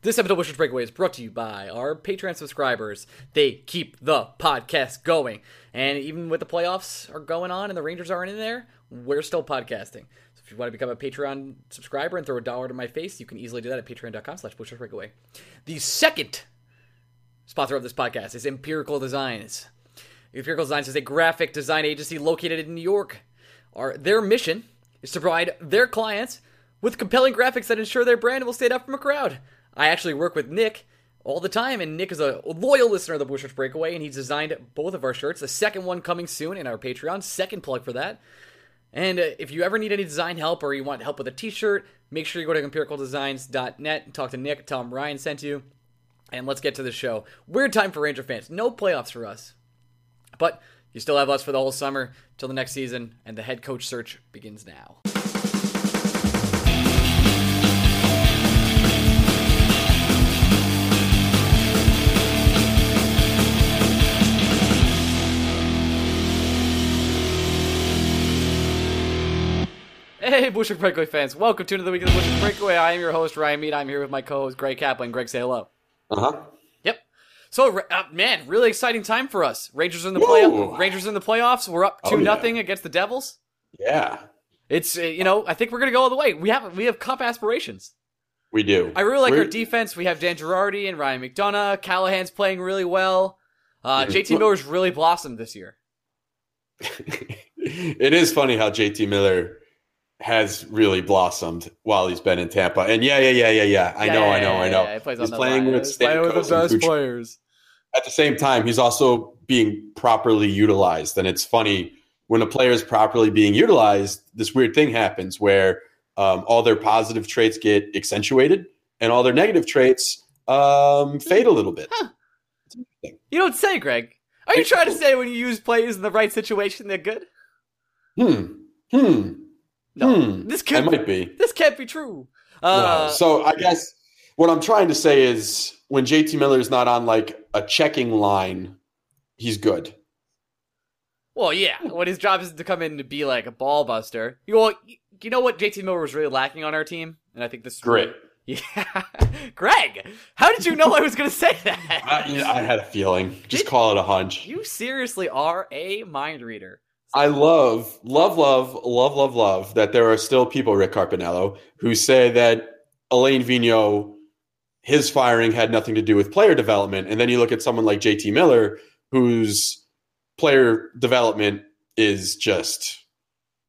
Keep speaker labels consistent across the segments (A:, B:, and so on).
A: This episode of Bushwick Breakaway is brought to you by our Patreon subscribers. They keep the podcast going. And even with the playoffs are going on and the Rangers aren't in there, we're still podcasting. So if you want to become a Patreon subscriber and throw a dollar to my face, you can easily do that at patreon.com slash Breakaway. The second sponsor of this podcast is Empirical Designs. Empirical Designs is a graphic design agency located in New York. Our, their mission is to provide their clients with compelling graphics that ensure their brand will stand out from a crowd. I actually work with Nick all the time, and Nick is a loyal listener of the Bushwick Breakaway, and he's designed both of our shirts. The second one coming soon in our Patreon. Second plug for that. And uh, if you ever need any design help or you want help with a t-shirt, make sure you go to empiricaldesigns.net and talk to Nick. Tell him Ryan sent you. And let's get to the show. Weird time for Ranger fans. No playoffs for us. But you still have us for the whole summer till the next season, and the head coach search begins now. Hey, Bushwick Breakaway fans. Welcome to another week of the Bushwick Breakaway. I am your host, Ryan Mead. I'm here with my co-host, Greg Kaplan. Greg, say hello.
B: Uh huh.
A: Yep. So, uh, man, really exciting time for us. Rangers in the playoff. Rangers in the playoffs. We're up two
B: Oh, yeah.
A: nothing against the Devils.
B: Yeah,
A: It's uh, you know I think we're gonna go all the way. We have we have cup aspirations.
B: we do.
A: I really like
B: We're-
A: our defense. We have Dan Girardi and Ryan McDonagh. Callahan's playing really well. Uh,
B: Mhm.
A: JT Miller's really blossomed this year.
B: it is funny how JT Miller has really blossomed while he's been in Tampa. And yeah, yeah, yeah, yeah, yeah. I
A: Yeah,
B: know,
A: yeah,
B: I know,
A: yeah,
B: I know.
A: yeah, He plays
B: he's
A: on
B: playing
A: line.
B: with
A: He's playing with the best
B: Kuch-
A: players.
B: At the same time, he's also being properly utilized. And it's funny when a player is properly being utilized, this weird thing happens where um, all their positive traits get accentuated and all their negative traits um, fade a little bit.
A: Huh. You don't say, Greg. Are you trying to say when you use players in the right situation they're good?
B: Hmm. Hmm.
A: No,
B: Hmm.
A: this can't.
B: might be.
A: This can't be true.
B: No.
A: Uh,
B: so I guess what I'm trying to say is when JT Miller is not on like a checking line, he's good.
A: well, yeah. When his job is to come in to be like a ball buster. You well, you know what JT Miller was really lacking on our team, and I think this is
B: Grit.
A: Yeah, Greg, how did you know I was going to say that?
B: I, I had a feeling. Just
A: Did-
B: call it a hunch.
A: You seriously are a mind reader.
B: I love, love, love, love, love, love that there are still people, Rick Carpiniello, who say that Alain Vigneault, his firing had nothing to do with player development. And then you look at someone like JT Miller, whose player development is just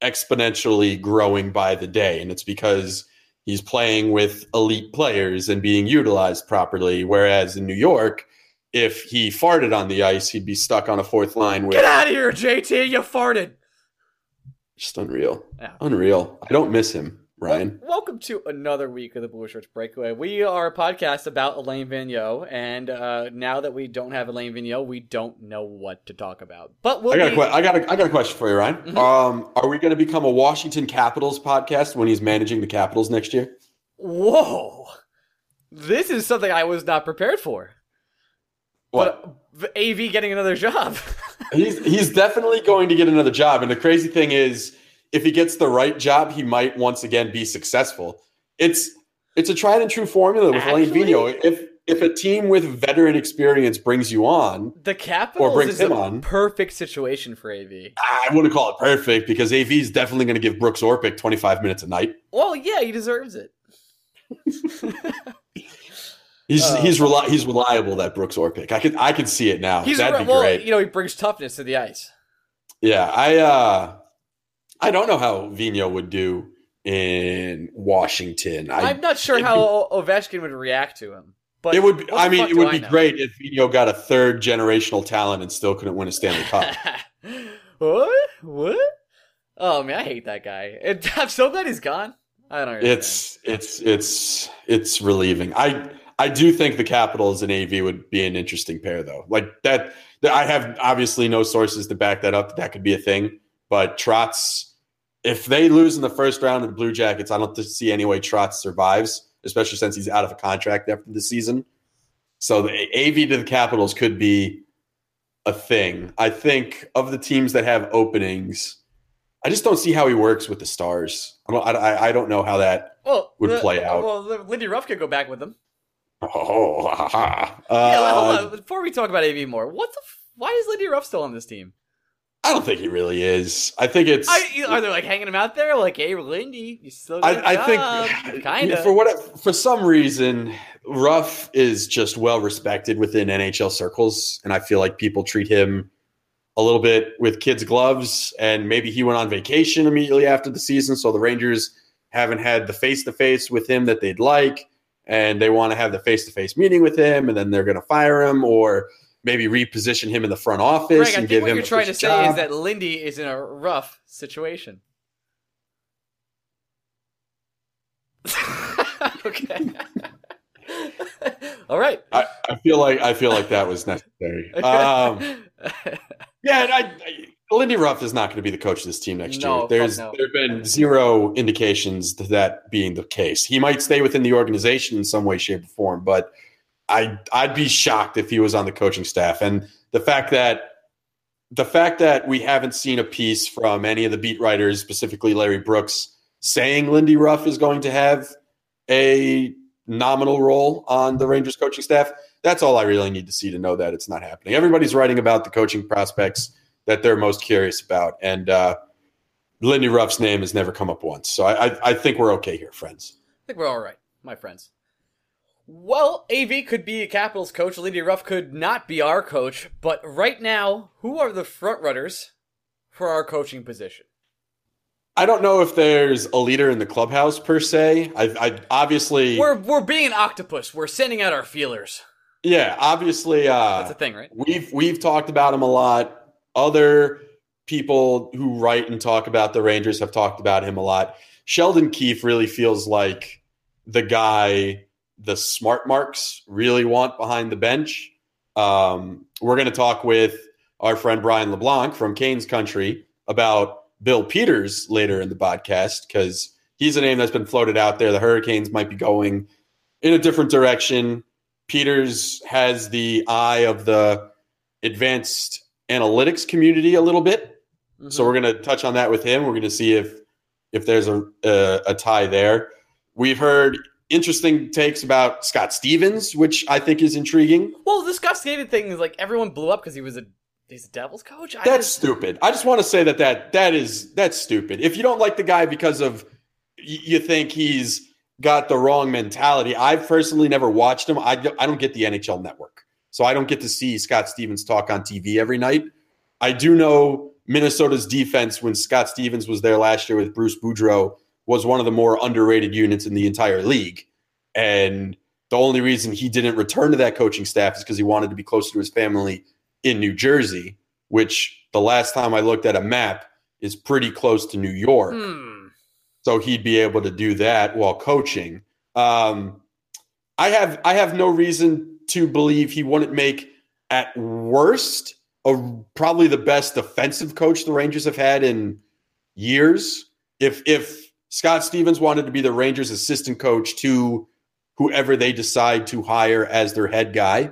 B: exponentially growing by the day. And it's because he's playing with elite players and being utilized properly. Whereas in New York, if he farted on the ice, he'd be stuck on a fourth line with
A: Get out of here, JT! You farted.
B: just unreal.
A: Yeah.
B: Unreal. I don't miss him, Ryan.
A: Wel- welcome to another week of the Blue Shirts Breakaway. We are a podcast about Alain Vigneault, and uh, now that we don't have Alain Vigneault, we don't know what to talk about. But we'll
B: I got a que- I got a, I got a question for you, Ryan.
A: Mhm.
B: Um, are we going to become a Washington Capitals podcast when he's managing the Capitals next year?
A: Whoa! This is something I was not prepared for.
B: What?
A: But AV getting another job.
B: he's he's definitely going to get another job, and the crazy thing is, if he gets the right job, he might once again be successful. It's it's a tried and true formula with
A: Actually-
B: Vigneault. If if a team with veteran experience brings you on,
A: the Capitals
B: brings
A: is
B: him
A: a
B: on.
A: perfect situation for AV.
B: I wouldn't call it perfect because AV is definitely going to give Brooks Orpik 25 minutes a night.
A: Well, yeah, he deserves it.
B: He's
A: Uh,
B: he's reli- he's reliable that Brooks Orpik. I can I can see it now.
A: He's
B: That'd be
A: well,
B: great.
A: you know, he brings toughness to the ice.
B: Yeah, I uh I don't know how Vigneault would do in Washington. I,
A: I'm not sure how O- Ovechkin would react to him. But
B: it would be, I mean it would
A: I
B: be
A: know?
B: great if Vigneault got a third generational talent and still couldn't win a Stanley Cup.
A: what? What? Oh man, I hate that guy. And I'm so glad he's gone. I don't.
B: It's it's it's it's relieving. I I do think the Capitals and AV would be an interesting pair, though. Like that, I have obviously no sources to back that up. That, that could be a thing. But Trotz, if they lose in the first round of the Blue Jackets, I don't see any way Trotz survives, especially since he's out of a contract after the season. So the AV to the Capitals could be a thing. I think of the teams that have openings, I just don't see how he works with the Stars. I don't. I, I don't know how that
A: well,
B: would
A: the,
B: play out.
A: Well, Lindy Ruff could go back with them.
B: Oh, ha, ha.
A: yeah, well, hold
B: Uh,
A: on. Before we talk about AV more, what the? F- why is Lindy Ruff still on this team?
B: I don't think he really is. I think it's.
A: I, are they like hanging him out there? Like, hey, Lindy, you still?
B: I, I think
A: kind of.
B: for what for some reason Ruff is just well respected within NHL circles, and I feel like people treat him a little bit with kids' gloves. And maybe he went on vacation immediately after the season, so the Rangers haven't had the face to face with him that they'd like, and they want to have the face to face meeting with him, and then they're going to fire him or maybe reposition him in the front office
A: Greg, I
B: and
A: think
B: give
A: what
B: him
A: you're
B: a
A: trying to say
B: job.
A: is that Lindy is in a rough situation. okay. All right.
B: I, I feel like I feel like that was necessary. Um, Yeah, and I, I, Lindy Ruff is not going to be the coach of this team next
A: No,
B: year. There's
A: no.
B: there have been zero indications to that being the case. He might stay within the organization in some way, shape, or form, but I I'd be shocked if he was on the coaching staff. And the fact that the fact that we haven't seen a piece from any of the beat writers, specifically Larry Brooks, saying Lindy Ruff is going to have a nominal role on the Rangers coaching staff. That's all I really need to see to know that it's not happening. Everybody's writing about the coaching prospects that they're most curious about, and uh, Lindy Ruff's name has never come up once. So I, I, I think we're okay here, friends.
A: I think we're all right, my friends. Well, AV could be a Capitals coach. Lindy Ruff could not be our coach. But right now, who are the front runners for our coaching position?
B: I don't know if there's a leader in the clubhouse per se. I, I obviously,
A: We're we're being an octopus. We're sending out our feelers.
B: yeah, obviously, uh,
A: That's a thing, right?
B: We've we've talked about him a lot. Other people who write and talk about the Rangers have talked about him a lot. Sheldon Keefe really feels like the guy the smart marks really want behind the bench. Um, we're going to talk with our friend Brian LeBlanc from Canes Country about Bill Peters later in the podcast because he's a name that's been floated out there. The Hurricanes might be going in a different direction. Peters has the eye of the advanced analytics community a little bit. Mm-hmm. So we're going to touch on that with him. We're going to see if if there's a, a a tie there. We've heard interesting takes about Scott Stevens, which I think is intriguing.
A: well, the Scott Stevens thing is like everyone blew up because he was a he's a Devils coach. I
B: That's
A: just-
B: stupid. I just want to say that that that is that's stupid. If you don't like the guy because of you think he's got the wrong mentality, I've personally never watched him. I I don't get the NHL Network, so I don't get to see Scott Stevens talk on TV every night. I do know Minnesota's defense when Scott Stevens was there last year with Bruce Boudreau was one of the more underrated units in the entire league, and the only reason he didn't return to that coaching staff is because he wanted to be closer to his family in New Jersey, which the last time I looked at a map is pretty close to New York.
A: Hmm.
B: So he'd be able to do that while coaching. Um, I have I have no reason to believe he wouldn't make at worst a, probably the best defensive coach the Rangers have had in years. If if Scott Stevens wanted to be the Rangers assistant coach to whoever they decide to hire as their head guy,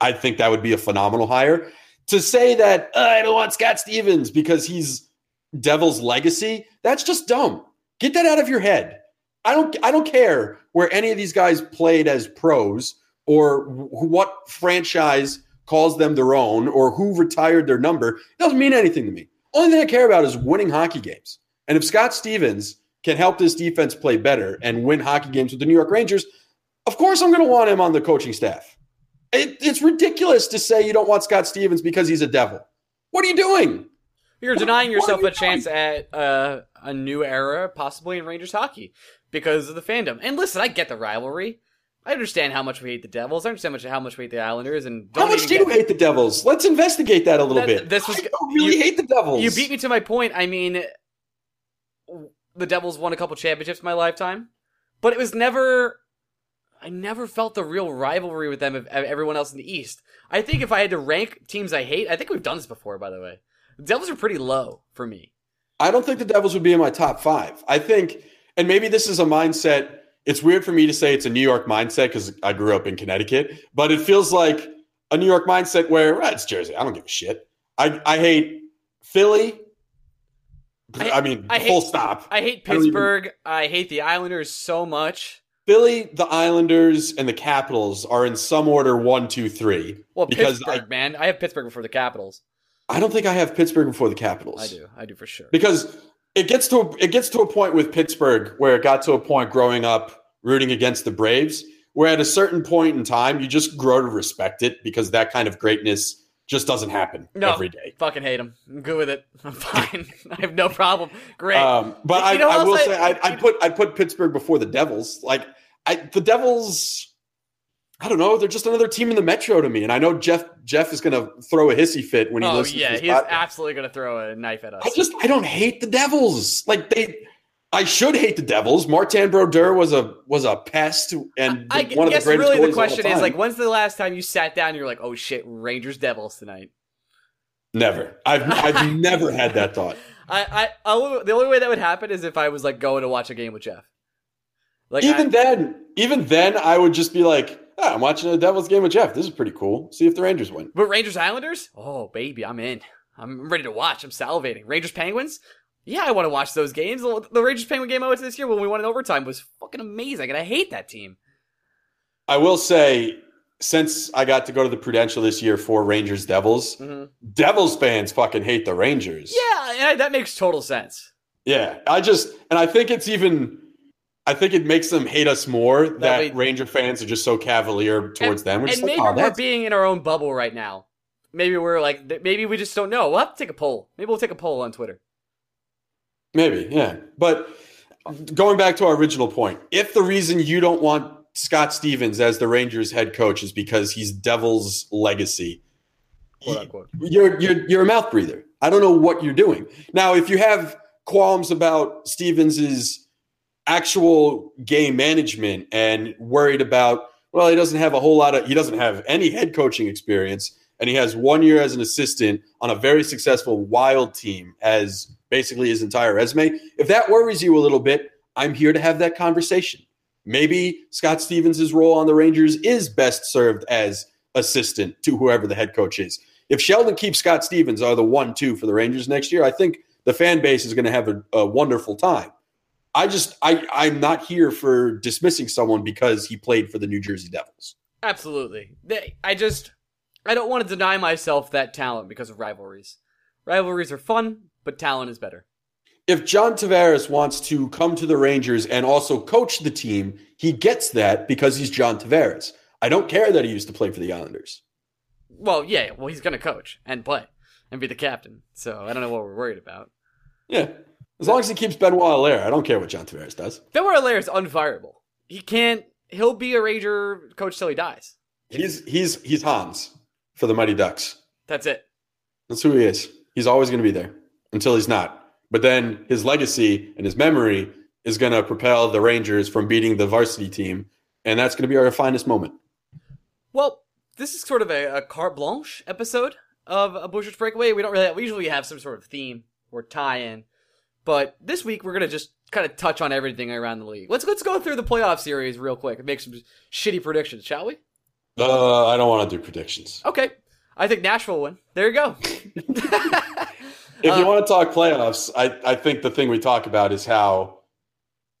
B: I think that would be a phenomenal hire. To say that "Uh, I don't want Scott Stevens because he's Devil's legacy, that's just dumb. Get that out of your head. I don't I don't care where any of these guys played as pros or what franchise calls them their own or who retired their number. It doesn't mean anything to me. Only thing I care about is winning hockey games. And if Scott Stevens can help this defense play better and win hockey games with the New York Rangers, of course I'm going to want him on the coaching staff. It, it's ridiculous to say you don't want Scott Stevens because he's a devil. What are you doing?
A: You're denying
B: what
A: yourself
B: you
A: a chance at uh, a new era, possibly in Rangers hockey, because of the fandom. And listen, I get the rivalry. I understand how much we hate the Devils. I understand much how much we hate the Islanders. And
B: How much do you hate the Devils? Let's investigate that a little
A: That-
B: bit.
A: this was-
B: I don't really
A: you-
B: hate the Devils.
A: You beat me to my point. I mean, the Devils won a couple championships in my lifetime, but it was never. I never felt the real rivalry with them of everyone else in the East. I think if I had to rank teams I hate, I think we've done this before, by the way. The Devils are pretty low for me.
B: I don't think the Devils would be in my top five. I think, and maybe this is a mindset. It's weird for me to say it's a New York mindset because I grew up in Connecticut, but it feels like a New York mindset where well, it's Jersey. I don't give a shit. I, I hate Philly. I,
A: I-
B: mean,
A: I
B: full
A: hate-
B: stop.
A: I hate
B: I even-
A: Pittsburgh. I hate the Islanders so much.
B: Philly, the Islanders, and the Capitals are in some order one, two, three.
A: Well,
B: because
A: Pittsburgh, man. I have Pittsburgh before the Capitals.
B: I, I don't think I have Pittsburgh before the Capitals.
A: I do. I do for sure.
B: because it gets to a, it gets to a point with Pittsburgh where it got to a point growing up rooting against the Braves where at a certain point in time you just grow to respect it because that kind of greatness just doesn't happen
A: No,
B: every day.
A: fucking hate them. I'm good with it. I'm fine. I have no problem. Great.
B: Um, but
A: You
B: I, I will
A: else
B: say
A: I-
B: I, I put I put Pittsburgh before the Devils. Like I the Devils. I don't know. They're just another team in the Metro to me, and I know Jeff Jeff is going to throw a hissy fit when he
A: oh
B: listens.
A: yeah, he's
B: podcast.
A: absolutely gonna throw a knife at us.
B: I just I don't hate the Devils. Like they I should hate the Devils. Martin Brodeur was a was a pest and
A: I,
B: one of
A: guess
B: the greatest
A: really the question is like, when's the last time you sat down and you're like, oh shit, Rangers Devils tonight?
B: never. I've I've never had that thought.
A: I, I, I, the only way that would happen is if I was like going to watch a game with Jeff. Like
B: even
A: I,
B: then, even then I would just be like, "Ah, I'm watching a Devils game with Jeff. This is pretty cool. See if the Rangers win.
A: but Rangers Islanders, oh baby, I'm in. I'm ready to watch. I'm salivating. Rangers Penguins, yeah, I want to watch those games. The the Rangers Penguin game I went to this year when we won in overtime was fucking amazing, and I hate that team.
B: I will say since I got to go to the Prudential this year for Rangers Devils,
A: Mhm.
B: Devils fans fucking hate the Rangers.
A: Yeah, I, that makes total sense.
B: Yeah, I just and I think it's even I think it makes them hate us more that
A: we-
B: Ranger fans are just so cavalier towards them. We're
A: and
B: just like,
A: maybe
B: oh,
A: we're being in our own bubble right now. Maybe we're like, maybe we just don't know. We'll have to take a poll. Maybe we'll take a poll on Twitter.
B: maybe, yeah. But going back to our original point, if the reason you don't want Scott Stevens as the Rangers head coach is because he's Devil's legacy,
A: Quote unquote.
B: you're you're you're a mouth breather. I don't know what you're doing. Now, if you have qualms about Stevens's actual game management and worried about, well, he doesn't have a whole lot of he doesn't have any head coaching experience and he has one year as an assistant on a very successful wild team as basically his entire resume. If that worries you a little bit, I'm here to have that conversation. Maybe Scott Stevens' role on the Rangers is best served as assistant to whoever the head coach is. If Sheldon keeps Scott Stevens are the one two for the Rangers next year, I think the fan base is going to have a, a wonderful time. I just I I'm not here for dismissing someone because he played for the New Jersey Devils.
A: Absolutely. They, I just, I don't want to deny myself that talent because of rivalries. Rivalries are fun, but talent is better.
B: If John Tavares wants to come to the Rangers and also coach the team, he gets that because he's John Tavares. I don't care that he used to play for the Islanders.
A: Well, yeah, well, he's going to coach and play and be the captain. So I don't know what we're worried about.
B: Yeah. As long as he keeps Benoit Allaire, I don't care what John Tavares does.
A: Benoit Allaire is unfireable. He can't, he'll be a Ranger coach till he dies.
B: He's he's he's Hans for the Mighty Ducks.
A: That's it.
B: That's who he is. He's always going to be there until he's not. But then his legacy and his memory is going to propel the Rangers from beating the varsity team, and that's going to be our finest moment.
A: Well, this is sort of a, a carte blanche episode of a Bushers Breakaway. We don't really, we usually have some sort of theme or tie-in, but this week we're gonna just kind of touch on everything around the league. Let's let's go through the playoff series real quick and make some shitty predictions, shall we?
B: Uh, I don't want to do predictions.
A: Okay, I think Nashville will win. There you go.
B: If
A: Uh,
B: you want to talk playoffs, I, I think the thing we talk about is how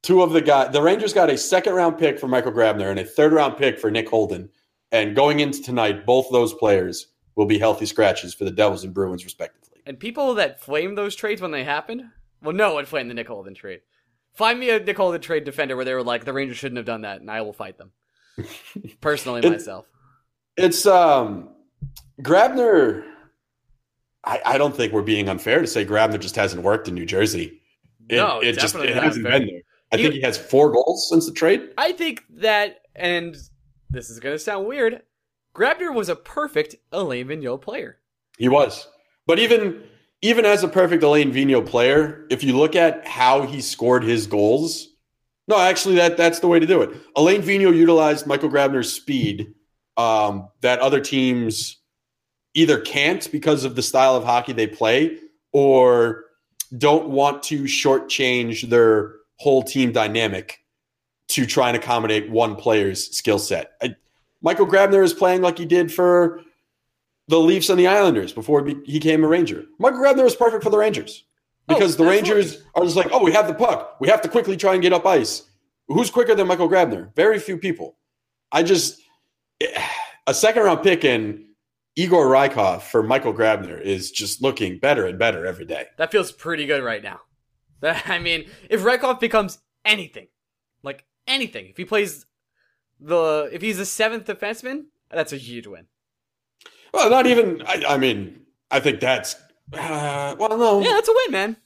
B: two of the guys, the Rangers got a second round pick for Michael Grabner and a third round pick for Nick Holden. And going into tonight, both those players will be healthy scratches for the Devils and Bruins, respectively.
A: and people that flame those trades when they happened, well, no one flamed the Nick Holden trade. Find me a Nick Holden trade defender where they were like, the Rangers shouldn't have done that, and I will fight them. Personally,
B: It-
A: myself.
B: It's um Grabner. I, I don't think we're being unfair to say Grabner just hasn't worked in New Jersey. It,
A: No,
B: it just it hasn't
A: fair.
B: been there. I
A: You-
B: think he has four goals since the trade.
A: I think that, and this is going to sound weird, Grabner was a perfect Alain Vigneault player.
B: He was. But even even as a perfect Alain Vigneault player, if you look at how he scored his goals, No, actually, that that's the way to do it. Alain Vigneault utilized Michael Grabner's speed um, that other teams either can't because of the style of hockey they play, or don't want to shortchange their whole team dynamic to try and accommodate one player's skill set. Michael Grabner is playing like he did for the Leafs and the Islanders before he became a Ranger. Michael Grabner was perfect for the Rangers oh, because oh, the Rangers are just like, oh, we have the puck. We have to quickly try and get up ice. Who's quicker than Michael Grabner? Very few people. I just eh, a second round pick in Yegor Rykov for Michael Grabner is just looking better and better every day.
A: That feels pretty good right now. I mean, if Rykov becomes anything, like anything, if he plays the, if he's a seventh defenseman, that's a huge win.
B: Well, not even. I, I mean, I think that's. Uh, well, no.
A: Yeah, that's a win, man.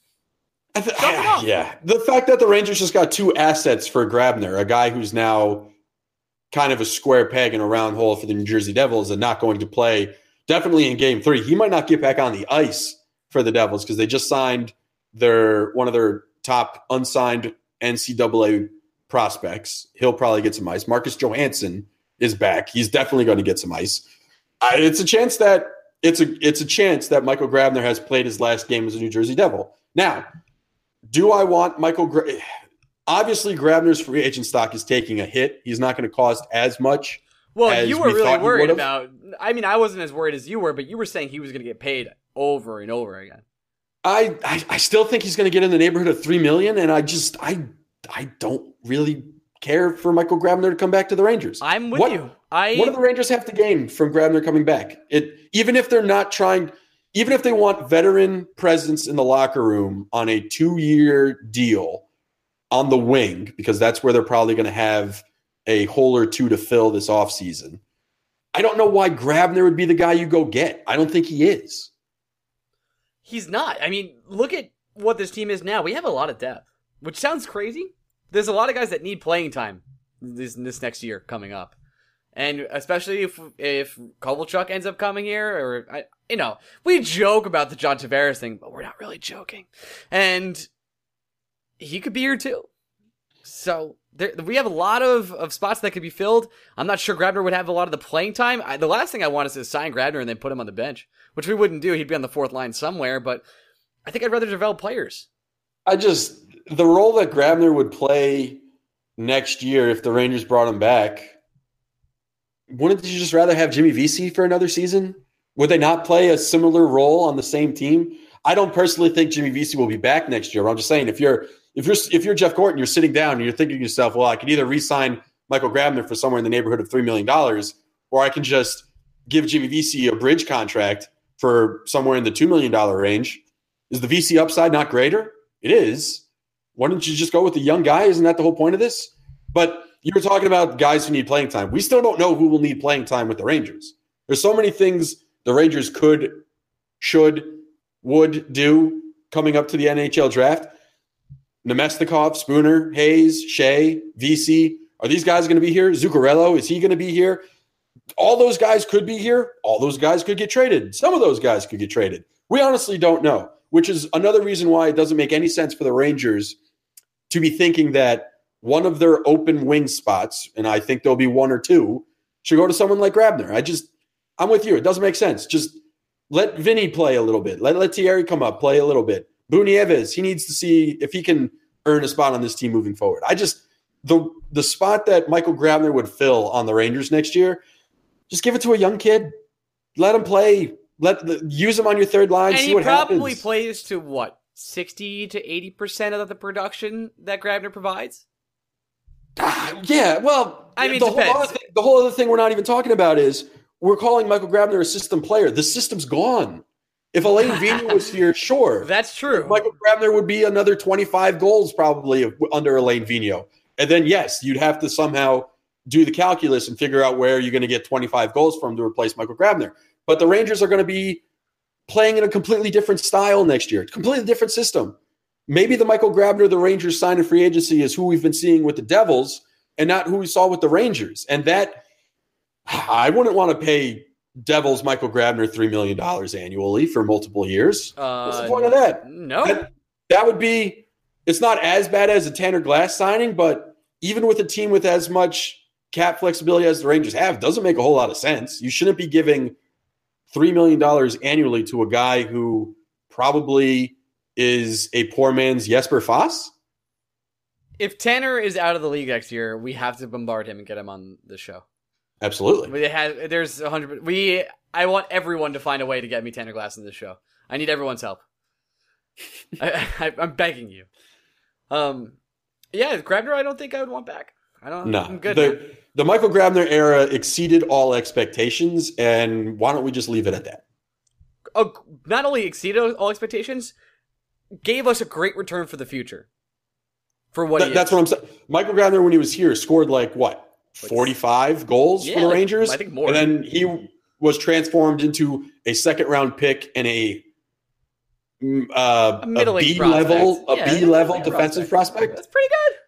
B: Th- yeah, yeah, the fact that the Rangers just got two assets for Grabner, a guy who's now kind of a square peg in a round hole for the New Jersey Devils and not going to play definitely in game three. He might not get back on the ice for the Devils because they just signed their one of their top unsigned NCAA prospects. He'll probably get some ice. Marcus Johansson is back. He's definitely going to get some ice. It's a chance that it's a it's a chance that Michael Grabner has played his last game as a New Jersey Devil. Now, do I want Michael? Gra- obviously Grabner's free agent stock is taking a hit. He's not going to cost as much.
A: Well, you were we really worried about. I mean, I wasn't as worried as you were, but you were saying he was going to get paid over and over again.
B: I, I, I still think he's going to get in the neighborhood of three million, and I just I I don't really care for Michael Grabner to come back to the Rangers.
A: I'm with what, you. I
B: what do the Rangers have to gain from Grabner coming back? It even if they're not trying, even if they want veteran presence in the locker room on a two year deal on the wing because that's where they're probably going to have a hole or two to fill this offseason. I don't know why Grabner would be the guy you go get. I don't think he is.
A: He's not. I mean, look at what this team is now. We have a lot of depth, which sounds crazy. There's a lot of guys that need playing time this this next year coming up, and especially if if Kovalchuk ends up coming here, or I, you know, we joke about the John Tavares thing, but we're not really joking. And he could be here too. So there, we have a lot of, of spots that could be filled. I'm not sure Grabner would have a lot of the playing time. I, the last thing I want is to sign Grabner and then put him on the bench, which we wouldn't do. He'd be on the fourth line somewhere, but I think I'd rather develop players.
B: I just the role that Grabner would play next year if the Rangers brought him back. Wouldn't you just rather have Jimmy Vesey for another season? Would they not play a similar role on the same team? I don't personally think Jimmy Vesey will be back next year. I'm just saying if you're if you're if you're Jeff Gorton, you're sitting down and you're thinking to yourself, well, I could either re-sign Michael Grabner for somewhere in the neighborhood of three million dollars, or I can just give Jimmy Vesey a bridge contract for somewhere in the two million dollar range. Is the Vesey upside not greater? It is. Why don't you just go with the young guy? Isn't that the whole point of this? But you were talking about guys who need playing time. We still don't know who will need playing time with the Rangers. There's so many things the Rangers could, should, would do coming up to the NHL draft. Namestnikov, Spooner, Hayes, Skjei, Vesey. Are these guys going to be here? Zuccarello, is he going to be here? All those guys could be here. All those guys could get traded. Some of those guys could get traded. We honestly don't know, which is another reason why it doesn't make any sense for the Rangers to be thinking that one of their open wing spots, and I think there'll be one or two, should go to someone like Grabner. I just, I'm with you. It doesn't make sense. Just let Vinny play a little bit. Let, let Thierry come up, play a little bit. Boo Nieves, he needs to see if he can earn a spot on this team moving forward. I just the the spot that Michael Grabner would fill on the Rangers next year, just give it to a young kid. Let him play. Let the, use him on your third line.
A: And
B: see
A: he
B: what
A: probably
B: happens.
A: plays to what sixty to eighty percent of the production that Grabner provides.
B: Ah, yeah, well,
A: I mean,
B: the whole, other thing, the whole other thing we're not even talking about is we're calling Michael Grabner a system player. The system's gone. If Alain Vigneault was here, sure.
A: That's true.
B: Michael Grabner would be another 25 goals probably under Alain Vigneault. And then, yes, you'd have to somehow do the calculus and figure out where you're going to get 25 goals from to replace Michael Grabner. But the Rangers are going to be playing in a completely different style next year, completely different system. Maybe the Michael Grabner the Rangers signed in free agency is who we've been seeing with the Devils and not who we saw with the Rangers. And that I wouldn't want to pay Devils Michael Grabner $3 million annually for multiple years. Uh, What's the point of that?
A: No.
B: That, that, would be, it's not as bad as a Tanner Glass signing, but even with a team with as much cap flexibility as the Rangers have, doesn't make a whole lot of sense. You shouldn't be giving $3 million annually to a guy who probably is a poor man's Jesper Fast?
A: If Tanner is out of the league next year, we have to bombard him and get him on the show.
B: Absolutely.
A: We have, there's hundred. We I want everyone to find a way to get me Tanner Glass in the show. I need everyone's help. I, I'm begging you. Um, yeah, Grabner. I don't think I would want back. I don't.
B: No,
A: I'm good.
B: the, the Michael Grabner era exceeded all expectations, and why don't we just leave it at that?
A: Oh, not only exceeded all expectations, gave us a great return for the future. For what
B: That- that's what I'm saying. Michael Grabner, when he was here, scored like what,
A: Like
B: 45 goals
A: Yeah,
B: for the
A: like-
B: Rangers?
A: I think more.
B: And then he was transformed into a second round pick and a mm, uh,
A: A
B: a B
A: prospect.
B: level, a
A: Yeah,
B: B level defensive prospect.
A: That's pretty good.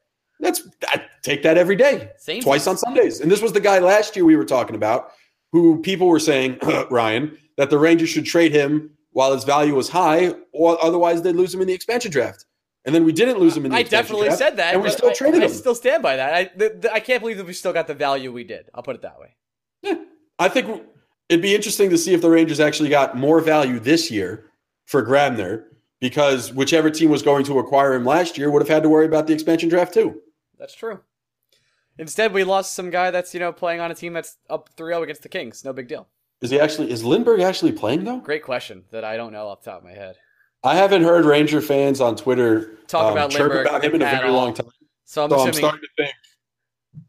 B: That's I take that every day,
A: Same
B: twice on Sundays. And this was the guy last year we were talking about, who people were saying, Ryan, that the Rangers should trade him while his value was high, or otherwise they'd lose him in the expansion draft. And then we didn't lose him in the
A: I definitely
B: draft,
A: said that,
B: and we still
A: I-
B: traded
A: I,
B: him.
A: still stand by that. I the, the, I can't believe that we still got the value we did. I'll put it that way.
B: Yeah. I think it'd be interesting to see if the Rangers actually got more value this year for Grabner because whichever team was going to acquire him last year would have had to worry about the expansion draft too.
A: That's true. Instead, we lost some guy that's you know playing on a team that's up 3-0 against the Kings. No big deal.
B: Is he actually is Lindberg actually playing though?
A: Great question that I don't know off the top of my head.
B: I haven't heard Ranger fans on Twitter
A: Talk
B: um,
A: about Lindberg
B: about him in a very
A: all.
B: long time.
A: So I'm
B: So I'm starting to think,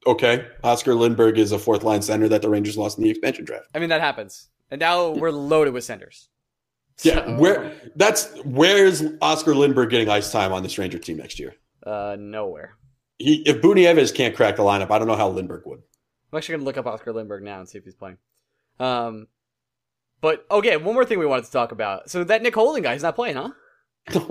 B: okay, Oscar Lindberg is a fourth line center that the Rangers lost in the expansion draft.
A: I mean that happens, and now we're loaded with senders.
B: Yeah, where that's where's Oscar Lindberg getting ice time on this Ranger team next year?
A: uh nowhere.
B: He, if Boo Nieves can't crack the lineup, I don't know how Lindberg would.
A: I'm actually gonna look up Oscar Lindberg now and see if he's playing. Um, but okay, one more thing we wanted to talk about. So that Nick Holden guy, he's not playing, huh?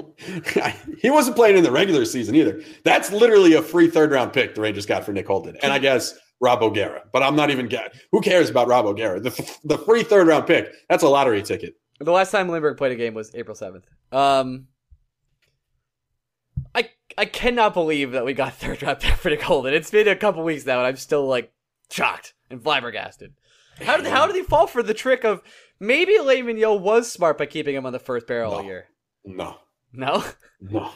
B: He wasn't playing in the regular season either. That's literally a free third round pick the Rangers got for Nick Holden, and I guess Rob O'Gara. But I'm not even get. Who cares about Rob O'Gara? The the free third round pick. That's a lottery ticket.
A: The last time Lindberg played a game was April seventh. Um, I I cannot believe that we got third round pick for Nick Holden. It's been a couple weeks now, and I'm still like shocked and flabbergasted. How did how did he fall for the trick of maybe Alain Vigneault was smart by keeping him on the first barrel all
B: No.
A: year?
B: No,
A: No,
B: no.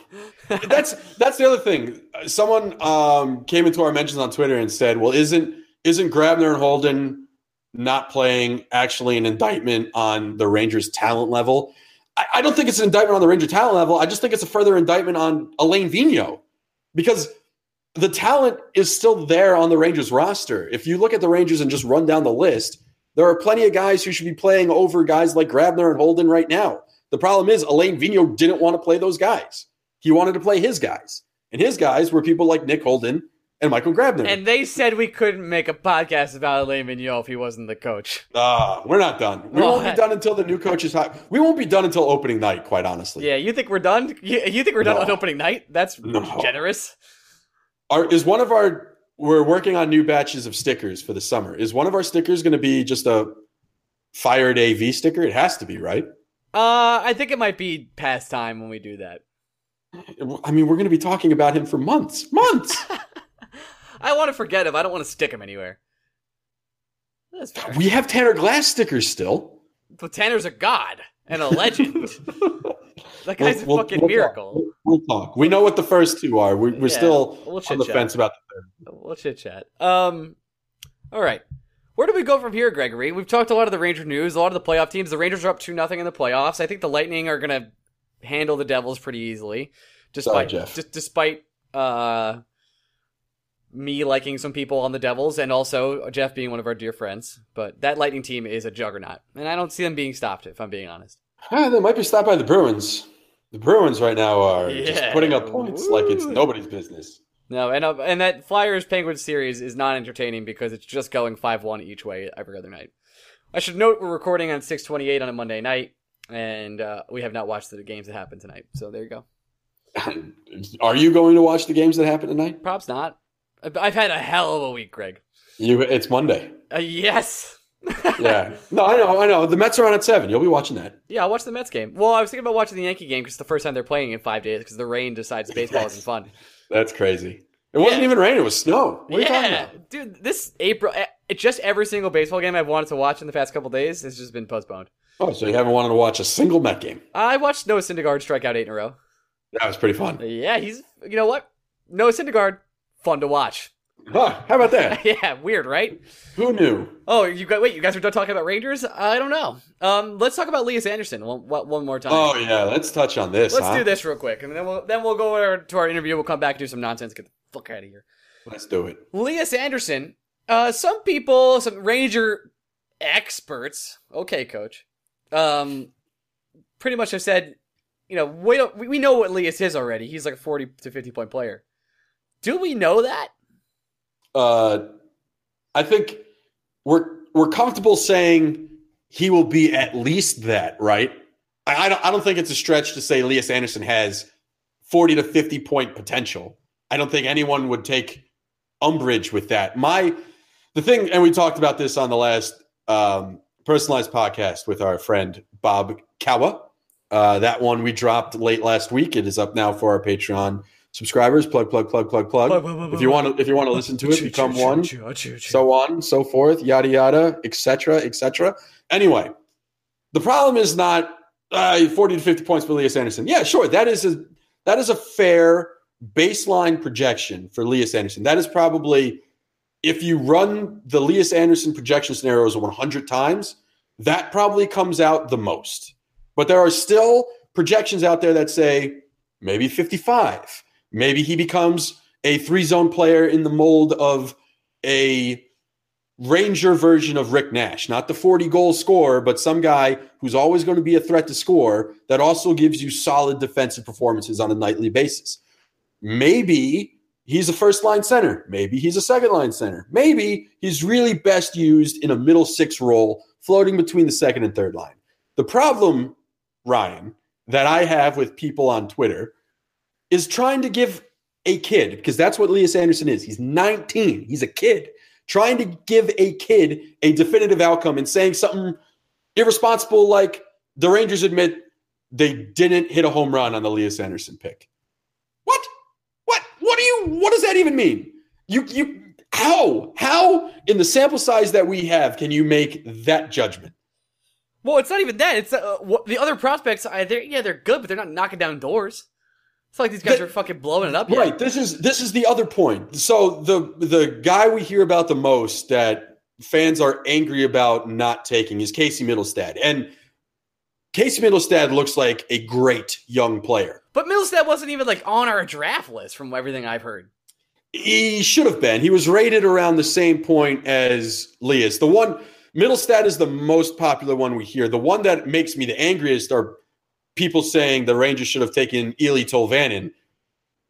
B: that's that's the other thing. Someone um, came into our mentions on Twitter and said, "Well, isn't isn't Grabner and Holden not playing actually an indictment on the Rangers' talent level?" I, I don't think it's an indictment on the Ranger talent level. I just think it's a further indictment on Alain Vigneault because the talent is still there on the Rangers roster. If you look at the Rangers and just run down the list, there are plenty of guys who should be playing over guys like Grabner and Holden right now. The problem is Alain Vigneault didn't want to play those guys. He wanted to play his guys. And his guys were people like Nick Holden and Michael Grabner.
A: and they said we couldn't make a podcast about Alain Vigneault if he wasn't the coach.
B: Ah, we're not done. We
A: Oh,
B: won't be done until the new coach is hot. We won't be done until opening night, quite honestly.
A: Yeah, you think we're done? You, you think we're done
B: No.
A: on opening night? That's
B: No.
A: generous.
B: Are, is one of our we're working on new batches of stickers for the summer. Is one of our stickers going to be just a fired AV sticker? It has to be, right?
A: Uh, I think it might be past time when we do that.
B: I mean, we're going to be talking about him for months. Months.
A: I want to forget him. I don't want to stick him anywhere. That's
B: we have Tanner Glass stickers still.
A: But Tanner's a god and a legend. that guy's a
B: We'll- we'll-
A: fucking
B: we'll
A: miracle.
B: Talk. We'll talk. We know what the first two are. We, we're
A: Yeah,
B: still
A: we'll
B: on the fence about the third.
A: We'll chit chat. Um, all right. Where do we go from here, Gregory? We've talked a lot of the Ranger news, a lot of the playoff teams. The Rangers are up two nothing in the playoffs. I think the Lightning are gonna handle the Devils pretty easily, despite
B: Jeff.
A: just despite uh me liking some people on the Devils and also Jeff being one of our dear friends. But that Lightning team is a juggernaut, and I don't see them being stopped. If I'm being honest.
B: Ah, they might be stopped by the Bruins. The Bruins right now are just putting up points like it's nobody's business.
A: No, and uh, and that Flyers Penguins series is not entertaining because it's just going five one each way every other night. I should note we're recording on six twenty eight on a Monday night, and uh, we have not watched the games that happened tonight. So there you go.
B: Are you going to watch the games that happen tonight?
A: Props not. I've I've had a hell of a week, Greg.
B: You, it's Monday.
A: Uh, yes.
B: Yeah. No, I know, I know. The Mets are on at seven. You'll be watching that.
A: yeah, I'll watch the Mets game. Well, I was thinking about watching the Yankee game because it's the first time they're playing in five days because the rain decides baseball isn't fun.
B: That's crazy. It wasn't
A: Yeah.
B: even raining; it was snow. What are you talking
A: yeah,
B: about?
A: dude, this April, eh, just every single baseball game I've wanted to watch in the past couple days has just been postponed.
B: Oh, so you haven't wanted to watch a single Met game?
A: I watched Noah Syndergaard strike out eight in a row.
B: That was pretty fun.
A: Yeah, he's you know what? Noah Syndergaard, fun to watch.
B: Huh, how about that?
A: yeah, weird, right?
B: Who knew?
A: Oh, you got wait, you guys are done talking about Rangers? I don't know. Um, let's talk about Elias Andersson one, one one more time.
B: Oh yeah, let's touch on this.
A: let's
B: huh?
A: do this real quick, and then we'll then we'll go over to our interview. We'll come back and do some nonsense. Get the fuck out of here.
B: Let's do it.
A: Elias Andersson. Uh, some people, some Ranger experts. Okay, coach. Um, pretty much have said, you know, we don't we we know what Elias is already. He's like a forty to fifty point player. Do we know that?
B: Uh, I think we're we're comfortable saying he will be at least that, right? I, I don't I don't think it's a stretch to say Elias Andersson has forty to fifty point potential. I don't think anyone would take umbrage with that. My the thing, and we talked about this on the last um, personalized podcast with our friend Bob Kawa. Uh, that one we dropped late last week. It is up now for our Patreon subscribers. Plug, plug, plug, plug, plug. If you want to, if you want to listen to it, become one. So on, so forth, yada yada, etc., etc. Anyway, the problem is not uh, forty to fifty points for Elias Andersson. Yeah, sure, that is a that is a fair baseline projection for Elias Andersson. That is probably if you run the Elias Andersson projection scenarios 100 times, that probably comes out the most. But there are still projections out there that say maybe 55. Maybe he becomes a three zone player in the mold of a Ranger version of Rick Nash, not the 40 goal scorer, but some guy who's always going to be a threat to score that also gives you solid defensive performances on a nightly basis. Maybe he's a first line center. Maybe he's a second line center. Maybe he's really best used in a middle six role, floating between the second and third line. The problem, Ryan, that I have with people on Twitter is trying to give a kid, because that's what Elias Andersson is. He's 19, he's a kid, trying to give a kid a definitive outcome and saying something irresponsible like the Rangers admit they didn't hit a home run on the Elias Andersson pick. What? What? What do you what does that even mean? You you how? How in the sample size that we have can you make that judgment?
A: Well, it's not even that. It's uh, the other prospects. I, they're, yeah, they're good, but they're not knocking down doors. It's like these guys are fucking blowing it up. Yet.
B: Right. This is this is the other point. So the the guy we hear about the most that fans are angry about not taking is Casey Mittelstadt. And Casey Mittelstadt looks like a great young player.
A: But Mittelstadt wasn't even like on our draft list from everything I've heard.
B: He should have been. He was rated around the same point as Lias. The one Mittelstadt is the most popular one we hear. The one that makes me the angriest are people saying the Rangers should have taken Eeli Tolvanen.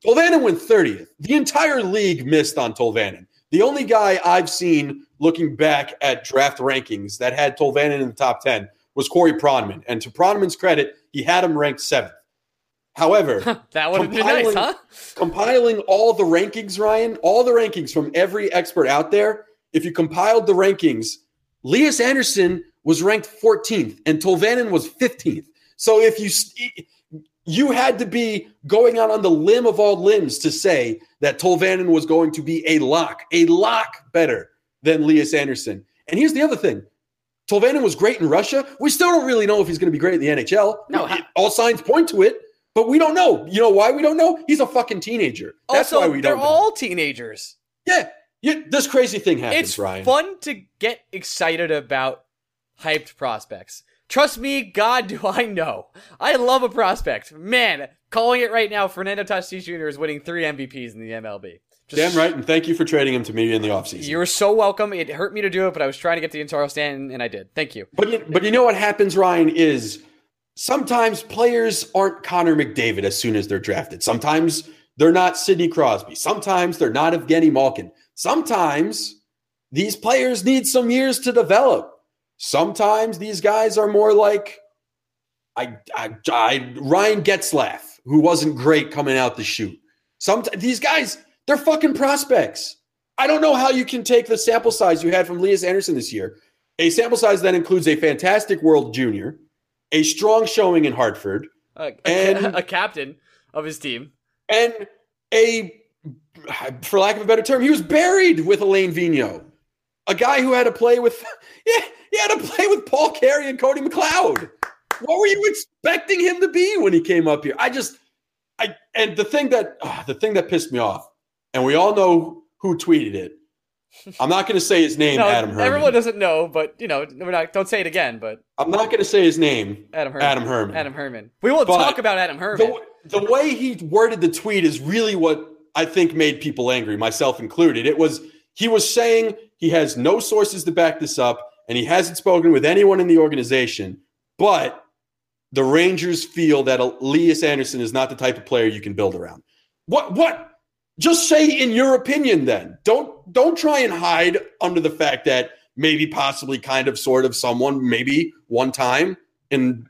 B: Tolvanen went 30th. The entire league missed on Tolvanen. The only guy I've seen looking back at draft rankings that had Tolvanen in the top 10 was Corey Pronman. And to Pronman's credit, he had him ranked seventh. However,
A: That would have been nice,
B: Compiling-
A: huh?
B: compiling all the rankings, Ryan, all the rankings from every expert out there, if you compiled the rankings, Lias Andersson was ranked 14th and Tolvanen was 15th. So if you you had to be going out on the limb of all limbs to say that Tolvanen was going to be a lock, a lock better than Lias Andersson. And here's the other thing. Tolvanen was great in Russia. We still don't really know if he's going to be great in the NHL.
A: No,
B: It- all signs point to it, but we don't know. You know why we don't know? He's a fucking teenager. That's
A: also,
B: why we
A: they're
B: don't know.
A: They're all teenagers.
B: Yeah, yeah. This crazy thing happens,
A: it's
B: Ryan.
A: fun to get excited about hyped prospects. Trust me, God, do I know. I love a prospect. Man, calling it right now, Fernando Tatis Jr. is winning three MVPs in the MLB. Just-
B: Damn right, and thank you for trading him to me in the offseason.
A: You're so welcome. It hurt me to do it, but I was trying to get the Intaro stand, and I did. Thank you.
B: But you, but you know what happens, Ryan, is sometimes players aren't Connor McDavid as soon as they're drafted. Sometimes they're not Sidney Crosby. Sometimes they're not Evgeny Malkin. Sometimes these players need some years to develop. Sometimes these guys are more like I, I, I Ryan Getzlaf, who wasn't great coming out the shoot. Sometimes these guys, they're fucking prospects. I don't know how you can take the sample size you had from Lias Andersson this year, a sample size that includes a fantastic World Junior, a strong showing in Hartford,
A: Uh,
B: And-
A: a captain of his team.
B: and a for lack of a better term, he was buried with Alain Vigneault, a guy who had to play with, yeah, he had to play with Paul Carey and Cody McLeod. What were you expecting him to be when he came up here? I just, I, and the thing that, uh, the thing that pissed me off, and we all know who tweeted it. I'm not going to say his name,
A: No,
B: Adam Herman.
A: everyone doesn't know, but you know, we're not. Don't say it again. But
B: I'm not going to say his name,
A: Adam Herman.
B: Adam Herman.
A: Adam Herman. We will
B: But
A: talk about Adam Herman.
B: The, the way he worded the tweet is really what I think made people angry, myself included. It was he was saying he has no sources to back this up, and he hasn't spoken with anyone in the organization, but the Rangers feel that Elias Andersson is not the type of player you can build around. What what just say in your opinion then. Don't don't try and hide under the fact that maybe possibly kind of sort of someone maybe one time in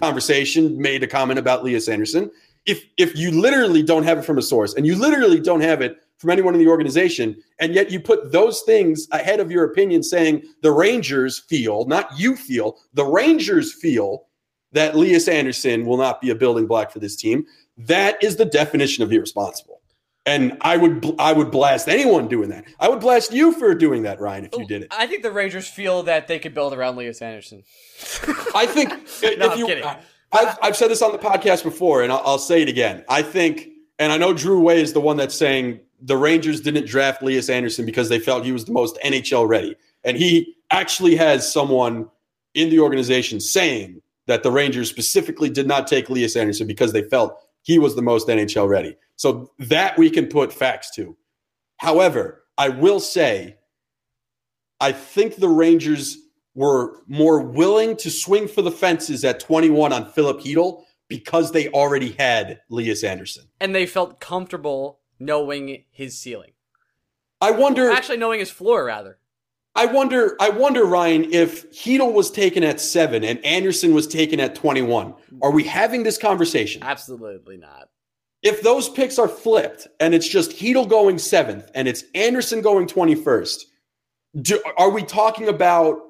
B: conversation made a comment about Elias Andersson. If if you literally don't have it from a source and you literally don't have it from anyone in the organization and yet you put those things ahead of your opinion saying the Rangers feel, not you feel, the Rangers feel that Elias Andersson will not be a building block for this team, that is the definition of irresponsible. And I would I would blast anyone doing that. I would blast you for doing that, Ryan, if you did it.
A: I think the Rangers feel that they could build around Elias Andersson.
B: I think if
A: No, I'm
B: you,
A: kidding.
B: I've, I've said this on the podcast before, and I'll, I'll say it again. I think, and I know Drew Way is the one that's saying the Rangers didn't draft Elias Andersson because they felt he was the most NHL ready, and he actually has someone in the organization saying that the Rangers specifically did not take Elias Andersson because they felt he was the most NHL ready. So that we can put facts to. However, I will say, I think the Rangers were more willing to swing for the fences at 21 on Filip Chytil because they already had Elias Andersson.
A: And they felt comfortable knowing his ceiling.
B: I wonder.
A: Actually, knowing his floor, rather.
B: I wonder. I wonder, Ryan, if Chytil was taken at seven and Andersson was taken at 21. Are we having this conversation?
A: Absolutely not.
B: If those picks are flipped and it's just Chytil going seventh and it's Andersson going 21st, do, are we talking about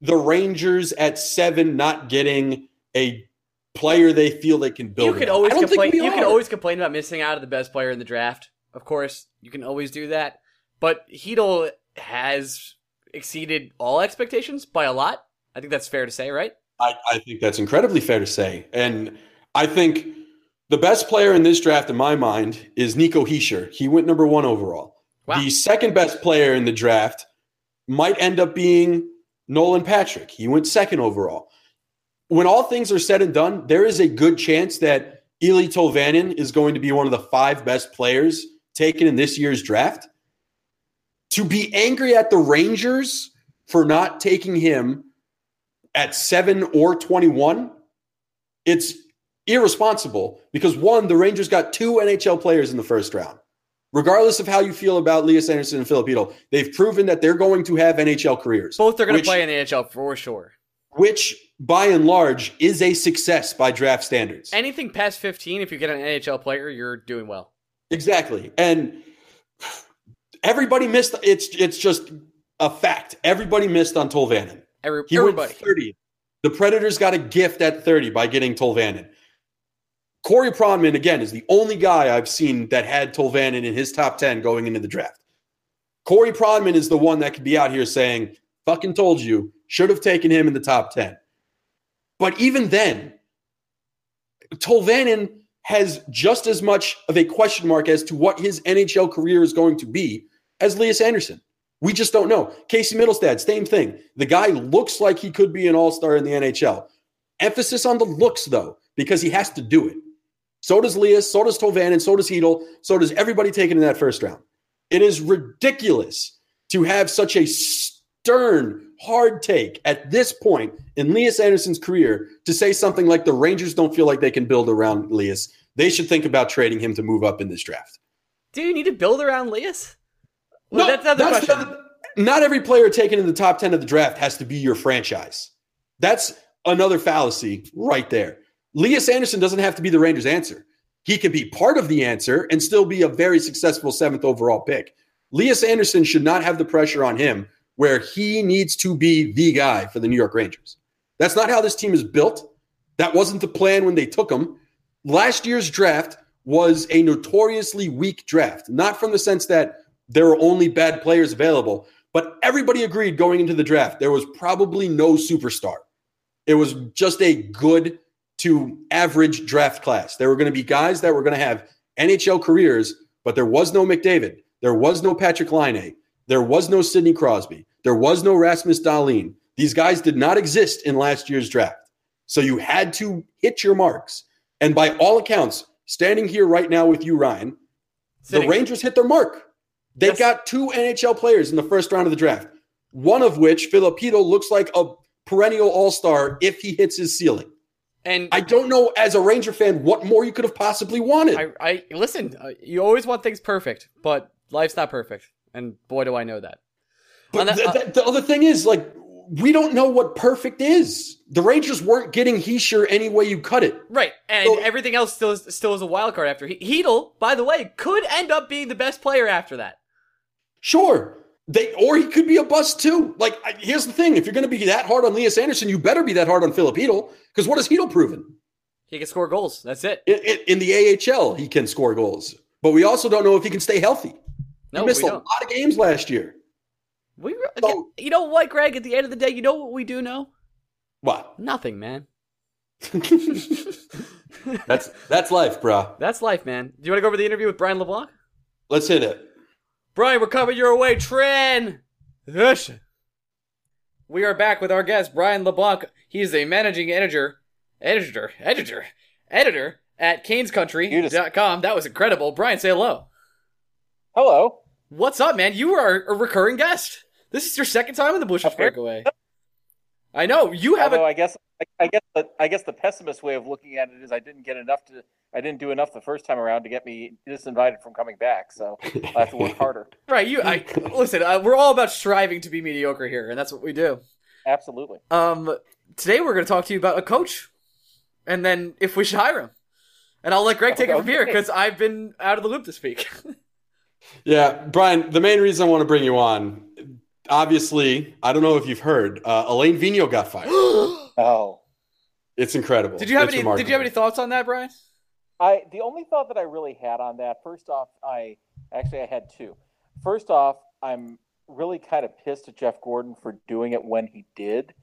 B: the Rangers at seven not getting a player they feel they can build?
A: You could
B: around?
A: always
B: I don't think
A: complain. You can always complain about missing out of the best player in the draft. Of course, you can always do that. But Chytil has exceeded all expectations by a lot. I think that's fair to say, right?
B: I, I think that's incredibly fair to say. And I think the best player in this draft, in my mind, is Nico Hischier. He went number one overall.
A: Wow.
B: The second best player in the draft might end up being Nolan Patrick. He went second overall. When all things are said and done, there is a good chance that Eeli Tolvanen is going to be one of the five best players taken in this year's draft. To be angry at the Rangers for not taking him at seven or 21, it's irresponsible because one, the Rangers got two NHL players in the first round. Regardless of how you feel about Elias Andersson and Filip Chytil, they've proven that they're going to have NHL careers.
A: Both are going to play in the NHL for sure.
B: which by and large is a success by draft standards.
A: Anything past 15, if you get an NHL player, you're doing well.
B: Exactly. And everybody missed it's it's just a fact. Everybody missed on Tolvanen.
A: Every,
B: He
A: everybody.
B: went 30. The Predators got a gift at 30 by getting Tolvanen. Corey Pronman, again, is the only guy I've seen that had Tolvanen in his top 10 going into the draft. Corey Pronman is the one that could be out here saying, fucking told you, should have taken him in the top 10. But even then, Tolvanen has just as much of a question mark as to what his NHL career is going to be as Elias Andersson. We just don't know. Casey Mittelstadt, same thing. The guy looks like he could be an all star in the NHL. Emphasis on the looks, though, because he has to do it. So does Elias, so does Tolvanen, so does Chytil, so does everybody taken in that first round. It is ridiculous to have such a stern, hard take at this point in Elias Andersson's career to say something like the Rangers don't feel like they can build around Elias. They should think about trading him to move up in this draft.
A: Do you need to build around Lias? Well, that's another
B: that's
A: question.
B: another- not every player taken in the top 10 of the draft has to be your franchise. That's another fallacy right there. Elias Andersson doesn't have to be the Rangers' answer. He can be part of the answer and still be a very successful seventh overall pick. Elias Andersson should not have the pressure on him where he needs to be the guy for the New York Rangers. That's not how this team is built. That wasn't the plan when they took him. Last year's draft was a notoriously weak draft. Not from the sense that there were only bad players available, but everybody agreed going into the draft there was probably no superstar. It was just a good to average draft class. There were going to be guys that were going to have NHL careers, but there was no McDavid. There was no Patrik Laine. There was no Sidney Crosby. There was no Rasmus Dahlin. These guys did not exist in last year's draft. So you had to hit your marks. And by all accounts, standing here right now with you, Ryan, Sitting. the Rangers hit their mark. They yes. got two NHL players in the first round of the draft, one of which, Filipino, looks like a perennial all star if he hits his ceiling. And I don't know, as a Ranger fan, what more you could have possibly wanted.
A: I, I listen. Uh, you always want things perfect, but life's not perfect, and boy, do I know that.
B: But that, uh, the, the other thing is, like, we don't know what perfect is. The Rangers weren't getting Hischier any way you cut it.
A: Right. And so, everything else still is, still is a wild card after. Chytil, by the way, could end up being the best player after that.
B: Sure. They or he could be a bust too. Like here's the thing: if you're going to be that hard on Lias Andersson, you better be that hard on Filip Chytil. Because what has Chytil proven?
A: He can score goals. That's it.
B: In, in, in, the AHL, he can score goals, but we also don't know if he can stay healthy. No, he missed a don't. lot of games last year.
A: We, so, you know what, Greg? At the end of the day, you know what we do know?
B: What?
A: Nothing, man.
B: that's that's life, bro.
A: That's life, man. Do you want to go over the interview with Brian LeBlanc?
B: Let's hit it.
A: Brian, we're coming your way. Tren. We are back with our guest, Brian LeBlanc. He's a managing editor, editor, editor, editor at CanesCountry.com. That was incredible. Brian, say hello.
C: Hello.
A: What's up, man? You are a recurring guest. This is your second time in the Bushes Breakaway. I know you have.
C: Although a- I guess I guess the, I guess the pessimist way of looking at it is I didn't get enough to I didn't do enough the first time around to get me disinvited from coming back. So I have to work harder.
A: right. You. I listen. Uh, we're all about striving to be mediocre here, and that's what we do.
C: Absolutely.
A: Um. Today we're going to talk to you about a coach, and then if we should hire him, and I'll let Greg take okay. it from here because I've been out of the loop this week.
B: yeah, Brian. The main reason I want to bring you on, obviously, I don't know if you've heard, uh, Alain Vigneault got fired.
C: oh.
B: It's incredible.
A: Did you have
B: it's
A: any? Remarkable. Did you have any thoughts on that, Brian?
C: I the only thought that I really had on that. First off, I actually I had two. First off, I'm really kind of pissed at Jeff Gorton for doing it when he did,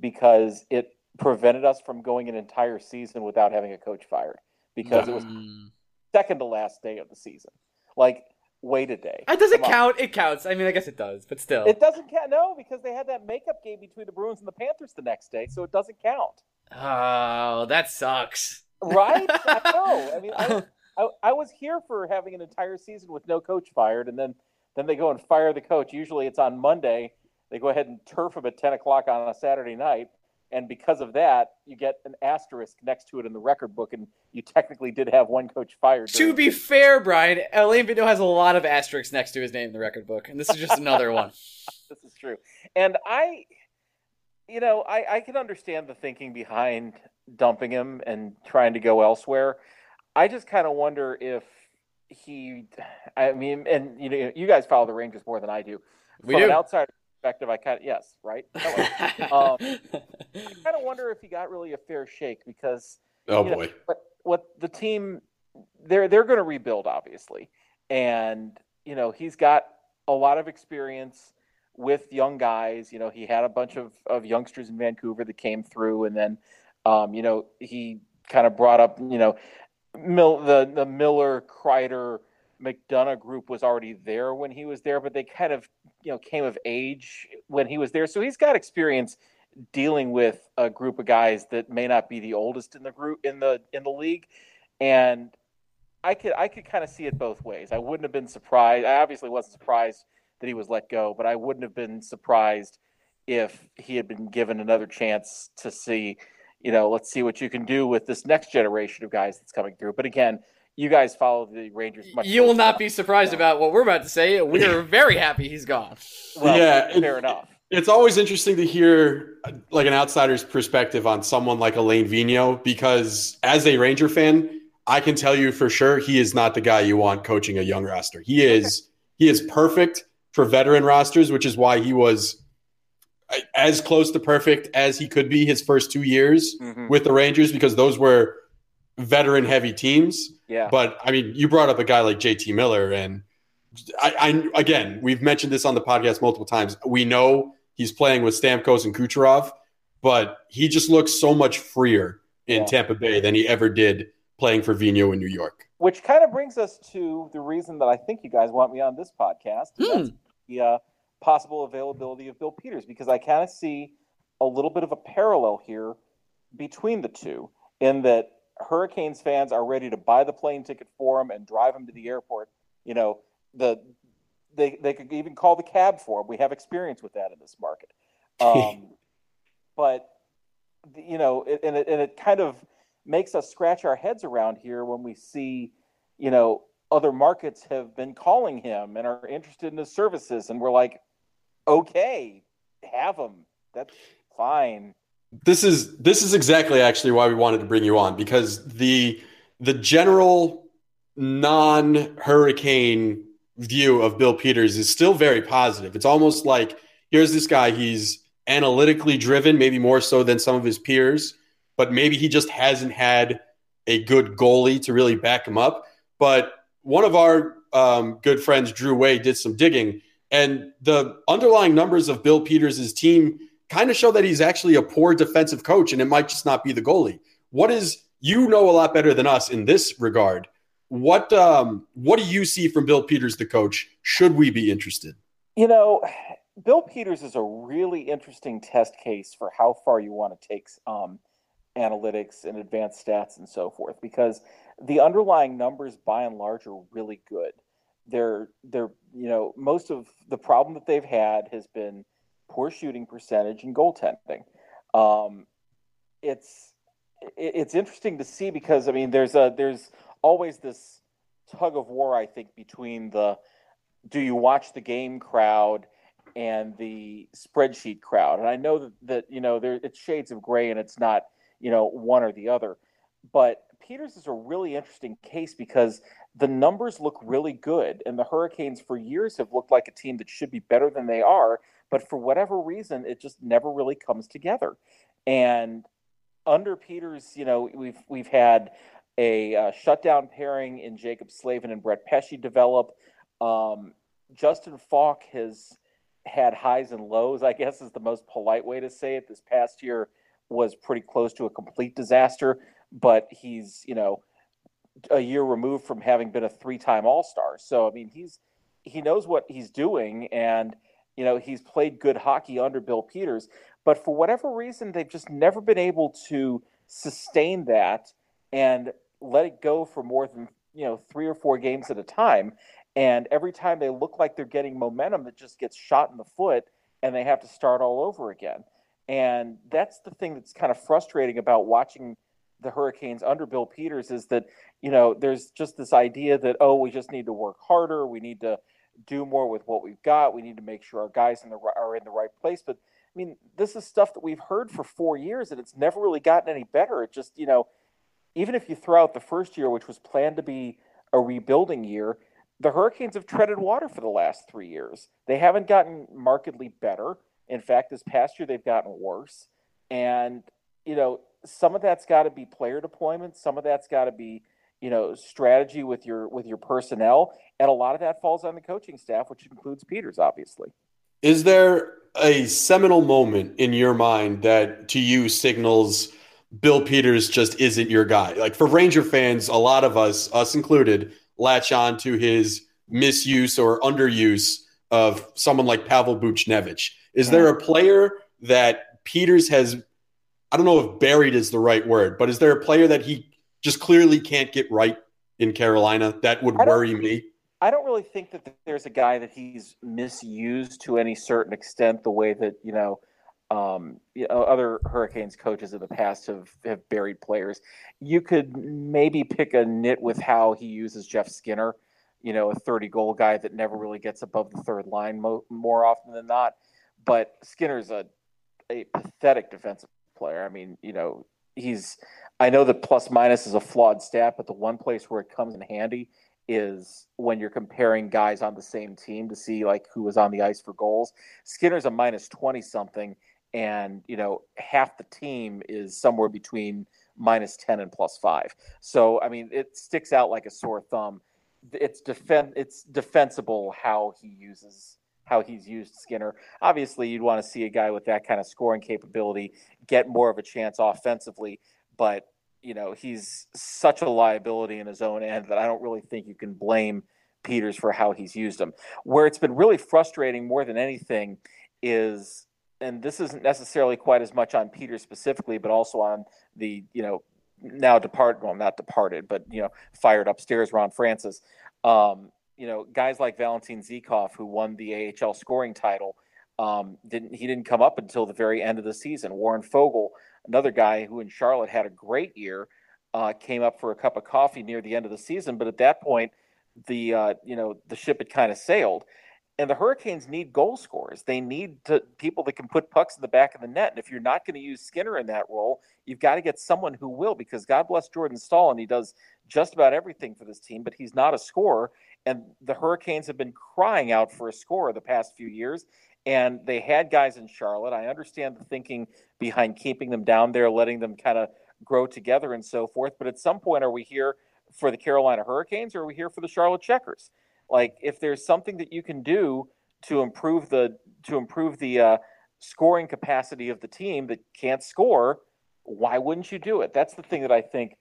C: because it prevented us from going an entire season without having a coach fired because it was mm. second to last day of the season. Like wait a day.
A: It doesn't count. It counts. I mean, I guess it does, but still.
C: It doesn't count. No, because they had that makeup game between the Bruins and the Panthers the next day, so it doesn't count.
A: Oh, that sucks.
C: Right? I know. I mean, I, I, I, was here for having an entire season with no coach fired, and then then they go and fire the coach. Usually, it's on Monday. They go ahead and turf him at ten o'clock on a Saturday night, and because of that, you get an asterisk next to it in the record book, and you technically did have one coach fired.
A: To be fair, Brian, Alain Vigneault has a lot of asterisks next to his name in the record book, and this is just another one.
C: this is true, and I you know, I, I can understand the thinking behind dumping him and trying to go elsewhere. I just kind of wonder if he, I mean, and you know, you guys follow the Rangers more than I do.
A: We
C: From
A: do.
C: an outside perspective, I kind of yes, right. um, I kind of wonder if he got really a fair shake because
B: oh boy,
C: know, what, what the team they're they're going to rebuild obviously, and you know he's got a lot of experience with young guys. You know, he had a bunch of, of youngsters in Vancouver that came through, and then, um, you know, he kind of brought up, you know, Mil- the the Miller, Kreider, McDonagh group was already there when he was there, but they kind of, you know, came of age when he was there. So he's got experience dealing with a group of guys that may not be the oldest in the group in the in the league, and I could I could kind of see it both ways. I wouldn't have been surprised. I obviously wasn't surprised that he was let go, but I wouldn't have been surprised if he had been given another chance to see, you know, let's see what you can do with this next generation of guys that's coming through. But again, you guys follow the Rangers
A: much. You will not be surprised about what we're about to say. We are very happy he's gone.
C: Well, yeah, fair it, enough.
B: It's always interesting to hear like an outsider's perspective on someone like Alain Vigneault because as a Ranger fan, I can tell you for sure he is not the guy you want coaching a young roster. He is he is perfect for veteran rosters, which is why he was as close to perfect as he could be his first two years mm-hmm. with the Rangers because those were veteran heavy teams.
C: Yeah.
B: But I mean, you brought up a guy like JT Miller, and I, I again, we've mentioned this on the podcast multiple times. We know he's playing with Stamkos and Kucherov, but he just looks so much freer in
C: Yeah.
B: Tampa Bay than he ever did playing for Vigneault in New York.
C: Which kind of brings us to the reason that I think you guys want me on this podcast. and. That's the uh, possible availability of Bill Peters, because I kind of see a little bit of a parallel here between the two, in that Hurricanes fans are ready to buy the plane ticket for him and drive him to the airport. You know, the they they could even call the cab for him. We have experience with that in this market. Um, but you know, it, and it and it kind of makes us scratch our heads around here when we see, you know, other markets have been calling him and are interested in his services, and we're like, okay, have him. That's fine.
B: This is this is exactly actually why we wanted to bring you on because the the general non-hurricane view of Bill Peters is still very positive. It's almost like here's this guy, he's analytically driven, maybe more so than some of his peers, but maybe he just hasn't had a good goalie to really back him up. But one of our um, good friends, Drew Way, did some digging, and the underlying numbers of Bill Peters' team kind of show that he's actually a poor defensive coach, and it might just not be the goalie. What is you know a lot better than us in this regard? What um, what do you see from Bill Peters, the coach? Should we be interested?
C: You know, Bill Peters is a really interesting test case for how far you want to take um, analytics and advanced stats and so forth, because the underlying numbers, by and large, are really good. They're they're you know most of the problem that they've had has been poor shooting percentage and goaltending. Um, it's it's interesting to see because I mean there's a there's always this tug of war I think between the do you watch the game crowd and the spreadsheet crowd and I know that, that you know there it's shades of gray and it's not you know one or the other but Peters is a really interesting case because the numbers look really good and the Hurricanes for years have looked like a team that should be better than they are but for whatever reason it just never really comes together and under Peters you know we've we've had a uh, shutdown pairing in Jaccob Slavin and Brett Pesce develop. Um, Justin Faulk has had highs and lows, I guess is the most polite way to say it. This past year was pretty close to a complete disaster, but he's, you know, a year removed from having been a three-time All-Star. So I mean, he's he knows what he's doing and you know, he's played good hockey under Bill Peters, but for whatever reason they've just never been able to sustain that and let it go for more than you know three or four games at a time. And every time they look like they're getting momentum it just gets shot in the foot and they have to start all over again. And that's the thing that's kind of frustrating about watching the hurricanes under bill peters is that you know there's just this idea that oh we just need to work harder. We need to do more with what we've got we need to make sure our guys in the, are in the right place but i mean this is stuff that we've heard for four years and it's never really gotten any better it just you know even if you throw out the first year, which was planned to be a rebuilding year, the Hurricanes have treaded water for the last three years. They haven't gotten markedly better. In fact, this past year they've gotten worse. And, you know, some of that's got to be player deployment, some of that's got to be, you know, strategy with your with your personnel, and a lot of that falls on the coaching staff, which includes Peters, obviously.
B: Is there a seminal moment in your mind that to you signals Bill Peters just isn't your guy? Like for Ranger fans, a lot of us, us included, latch on to his misuse or underuse of someone like Pavel Buchnevich. Is there a player that Peters has, I don't know if buried is the right word, but is there a player that he just clearly can't get right in Carolina that would worry me?
C: I don't really think that there's a guy that he's misused to any certain extent, the way that you know, um, you know, other Hurricanes coaches in the past have have buried players. You could maybe pick a nit with how he uses Jeff Skinner, you know, a 30 goal guy that never really gets above the third line mo- more often than not. But Skinner's a a pathetic defensive player. I mean, you know, he's. I know that plus minus is a flawed stat, but the one place where it comes in handy is when you're comparing guys on the same team to see like who was on the ice for goals. Skinner's a minus 20 something and, you know, half the team is somewhere between minus 10 and plus 5. So, I mean, it sticks out like a sore thumb. It's defend it's defensible how he uses how he's used Skinner. Obviously, you'd want to see a guy with that kind of scoring capability get more of a chance offensively, but you know, he's such a liability in his own end that I don't really think you can blame Peters for how he's used him. Where it's been really frustrating more than anything is and this isn't necessarily quite as much on Peter specifically, but also on the you know now departed, well not departed, but you know fired upstairs Ron Francis. Um, you know guys like Valentin Zykov who won the AHL scoring title um, didn't he didn't come up until the very end of the season. Warren Foegele, another guy who in Charlotte had a great year, uh, came up for a cup of coffee near the end of the season, but at that point the uh, you know the ship had kind of sailed and the Hurricanes need goal scorers. They need to, people that can put pucks in the back of the net. And if you're not going to use Skinner in that role, you've got to get someone who will. Because God bless Jordan Staal, and he does just about everything for this team, but he's not a scorer. And the Hurricanes have been crying out for a score the past few years. And they had guys in Charlotte. I understand the thinking behind keeping them down there, letting them kind of grow together and so forth. But at some point, are we here for the Carolina Hurricanes or are we here for the Charlotte Checkers? Like if there's something that you can do to improve the to improve the uh, scoring capacity of the team that can't score, why wouldn't you do it? That's the thing that I think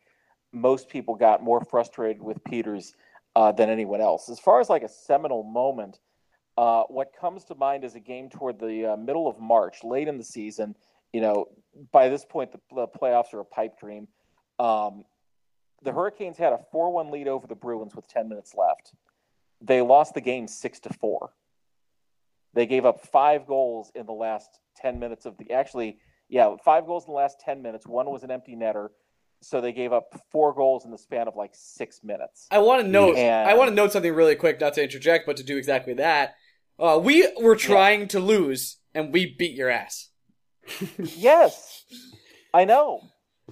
C: most people got more frustrated with Peters uh, than anyone else. As far as like a seminal moment, uh, what comes to mind is a game toward the uh, middle of March, late in the season. You know, by this point, the, the playoffs are a pipe dream. Um, the Hurricanes had a 4 1 lead over the Bruins with 10 minutes left they lost the game six to four. They gave up five goals in the last 10 minutes of the actually, yeah, five goals in the last 10 minutes. One was an empty netter. So they gave up four goals in the span of like six minutes.
A: I want to note. And, I want to note something really quick, not to interject, but to do exactly that. Uh, we were trying yeah. to lose, and we beat your ass.
C: yes, I know.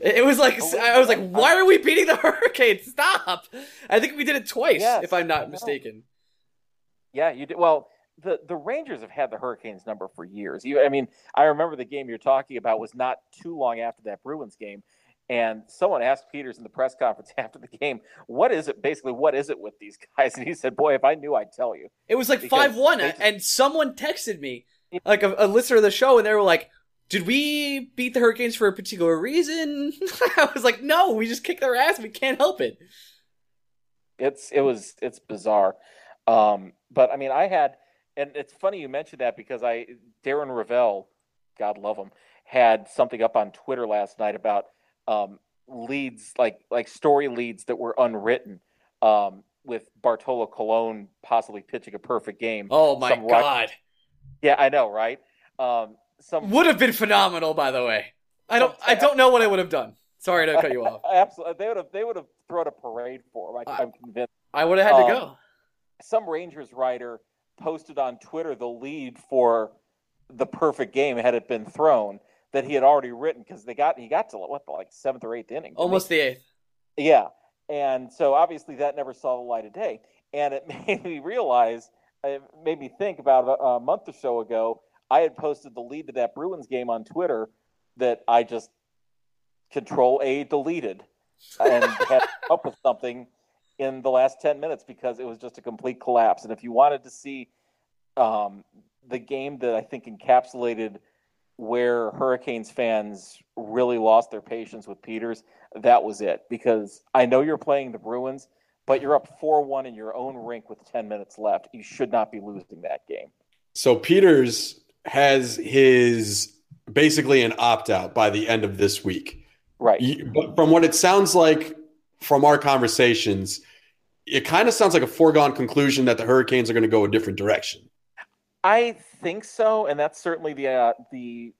A: It was like I was like, why are we beating the Hurricanes? Stop! I think we did it twice, yes, if I'm not mistaken.
C: Yeah, you did. Well, the the Rangers have had the Hurricanes number for years. You, I mean, I remember the game you're talking about was not too long after that Bruins game, and someone asked Peters in the press conference after the game, "What is it? Basically, what is it with these guys?" And he said, "Boy, if I knew, I'd tell you."
A: It was like five one, and someone texted me, like a, a listener of the show, and they were like, did we beat the Hurricanes for a particular reason? I was like, no, we just kicked their ass. We can't help it.
C: It's it was it's bizarre, um, but I mean, I had, and it's funny you mentioned that because I Darren Rovell, God love him, had something up on Twitter last night about um, leads like like story leads that were unwritten. Um, with Bartolo Colon possibly pitching a perfect game.
A: Oh my god!
C: yeah, I know, right? Um, some
A: would have been phenomenal. By the way, I don't I don't know what I would have done. Sorry to cut you off.
C: Absolutely, they would have they would have thrown a parade for him. I, am convinced.
A: I would have had um, to go.
C: Some Rangers writer posted on Twitter the lead for the perfect game had it been thrown that he had already written because they got he got to what like seventh or eighth inning,
A: almost the eighth.
C: Yeah, and so obviously that never saw the light of day, and it made me realize. It made me think about a, a month or so ago I had posted the lead to that Bruins game on Twitter that I just control A deleted and had up with something in the last 10 minutes because it was just a complete collapse. And if you wanted to see um, the game that I think encapsulated where Hurricanes fans really lost their patience with Peters, that was it. Because I know you're playing the Bruins, but you're up 4 1 in your own rink with 10 minutes left. You should not be losing that game.
B: So Peters has his basically an opt out by the end of this week.
C: Right.
B: But from what it sounds like from our conversations, it kind of sounds like a foregone conclusion that the Hurricanes are going to go a different direction.
C: I think so, and that's certainly the uh, the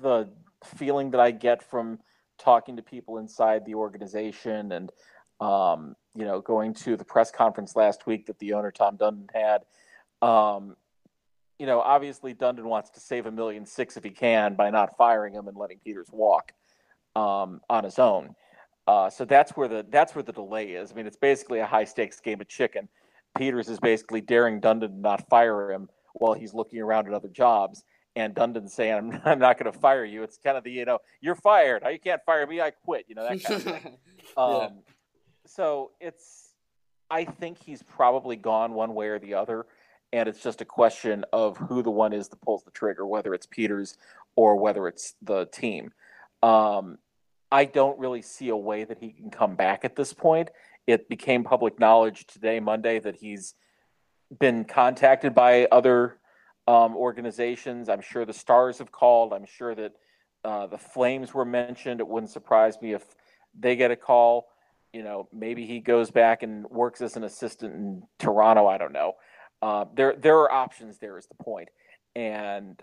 C: the feeling that I get from talking to people inside the organization and um, you know going to the press conference last week that the owner Tom Dundon had. Um, you know, obviously Dundon wants to save a million six if he can by not firing him and letting Peters walk um, on his own. Uh, so that's where the that's where the delay is. I mean, it's basically a high stakes game of chicken. Peters is basically daring Dundon to not fire him while he's looking around at other jobs. and Dundon saying, "I'm, I'm not going to fire you." It's kind of the you know, you're fired. You can't fire me. I quit. You know that kind of thing. um, yeah. So it's, I think he's probably gone one way or the other, and it's just a question of who the one is that pulls the trigger, whether it's Peters or whether it's the team. Um, I don't really see a way that he can come back at this point. It became public knowledge today, Monday, that he's been contacted by other um, organizations. I'm sure the Stars have called. I'm sure that uh, the Flames were mentioned. It wouldn't surprise me if they get a call. You know, maybe he goes back and works as an assistant in Toronto. I don't know. Uh, there, there are options. There is the point, and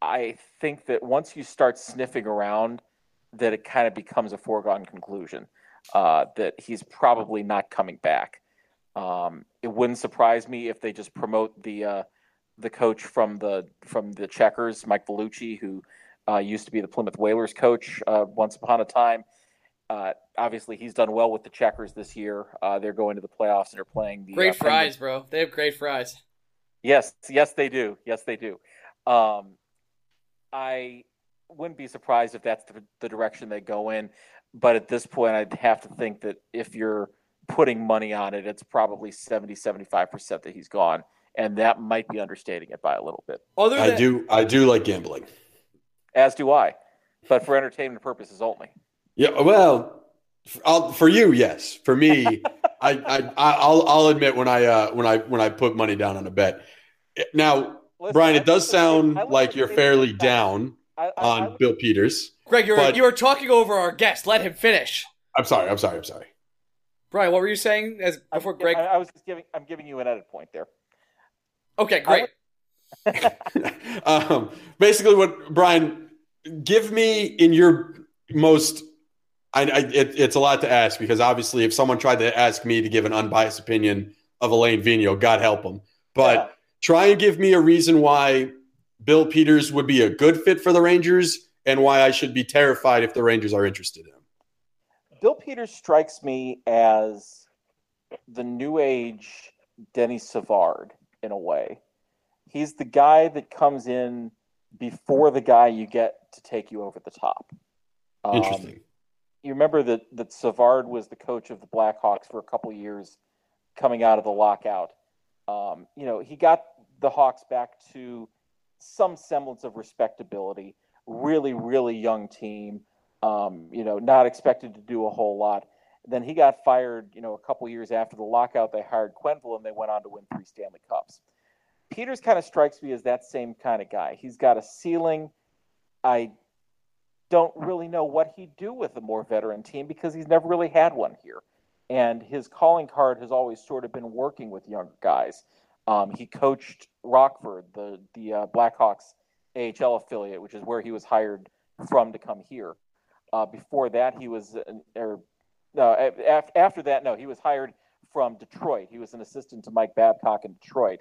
C: I think that once you start sniffing around, that it kind of becomes a foregone conclusion uh, that he's probably not coming back. Um, it wouldn't surprise me if they just promote the uh, the coach from the from the Checkers, Mike Vellucci, who uh, used to be the Plymouth Whalers coach uh, once upon a time. Uh, obviously, he's done well with the Checkers this year. Uh, they're going to the playoffs and they're playing the
A: great fries, bro. They have great fries.
C: Yes, yes, they do. Yes, they do. Um, I wouldn't be surprised if that's the, the direction they go in. But at this point, I'd have to think that if you're putting money on it, it's probably 70, 75% that he's gone. And that might be understating it by a little bit.
B: Other than- I do, I do like gambling.
C: As do I, but for entertainment purposes only.
B: Yeah, well, I'll, for you, yes. For me, I, I, I'll, I'll admit when I, uh, when I, when I put money down on a bet. Now, Listen, Brian, it does sound like you're fairly down I, I, on I, Bill Peters.
A: Greg, you're but, you were talking over our guest. Let him finish.
B: I'm sorry. I'm sorry. I'm sorry.
A: Brian, what were you saying as before
C: I'm,
A: Greg?
C: I, was just giving. I'm giving you an edit point there.
A: Okay, great.
B: um, basically, what Brian, give me in your most. I, I it, it's a lot to ask because obviously, if someone tried to ask me to give an unbiased opinion of Alain Vigneault, God help them. But yeah. try and give me a reason why Bill Peters would be a good fit for the Rangers and why I should be terrified if the Rangers are interested in him.
C: Bill Peters strikes me as the new age Denis Savard in a way. He's the guy that comes in before the guy you get to take you over the top.
B: Um, Interesting.
C: You remember that that Savard was the coach of the Blackhawks for a couple years coming out of the lockout. Um, you know, he got the Hawks back to some semblance of respectability. Really, really young team. Um, you know, not expected to do a whole lot. Then he got fired. You know, a couple years after the lockout, they hired Quenneville, and they went on to win three Stanley Cups. Peters kind of strikes me as that same kind of guy. He's got a ceiling. I don't really know what he'd do with a more veteran team because he's never really had one here. And his calling card has always sort of been working with younger guys. Um, he coached Rockford, the the uh, Blackhawks AHL affiliate, which is where he was hired from to come here. Uh, before that, he was, or no, after that, no, he was hired from Detroit. He was an assistant to Mike Babcock in Detroit.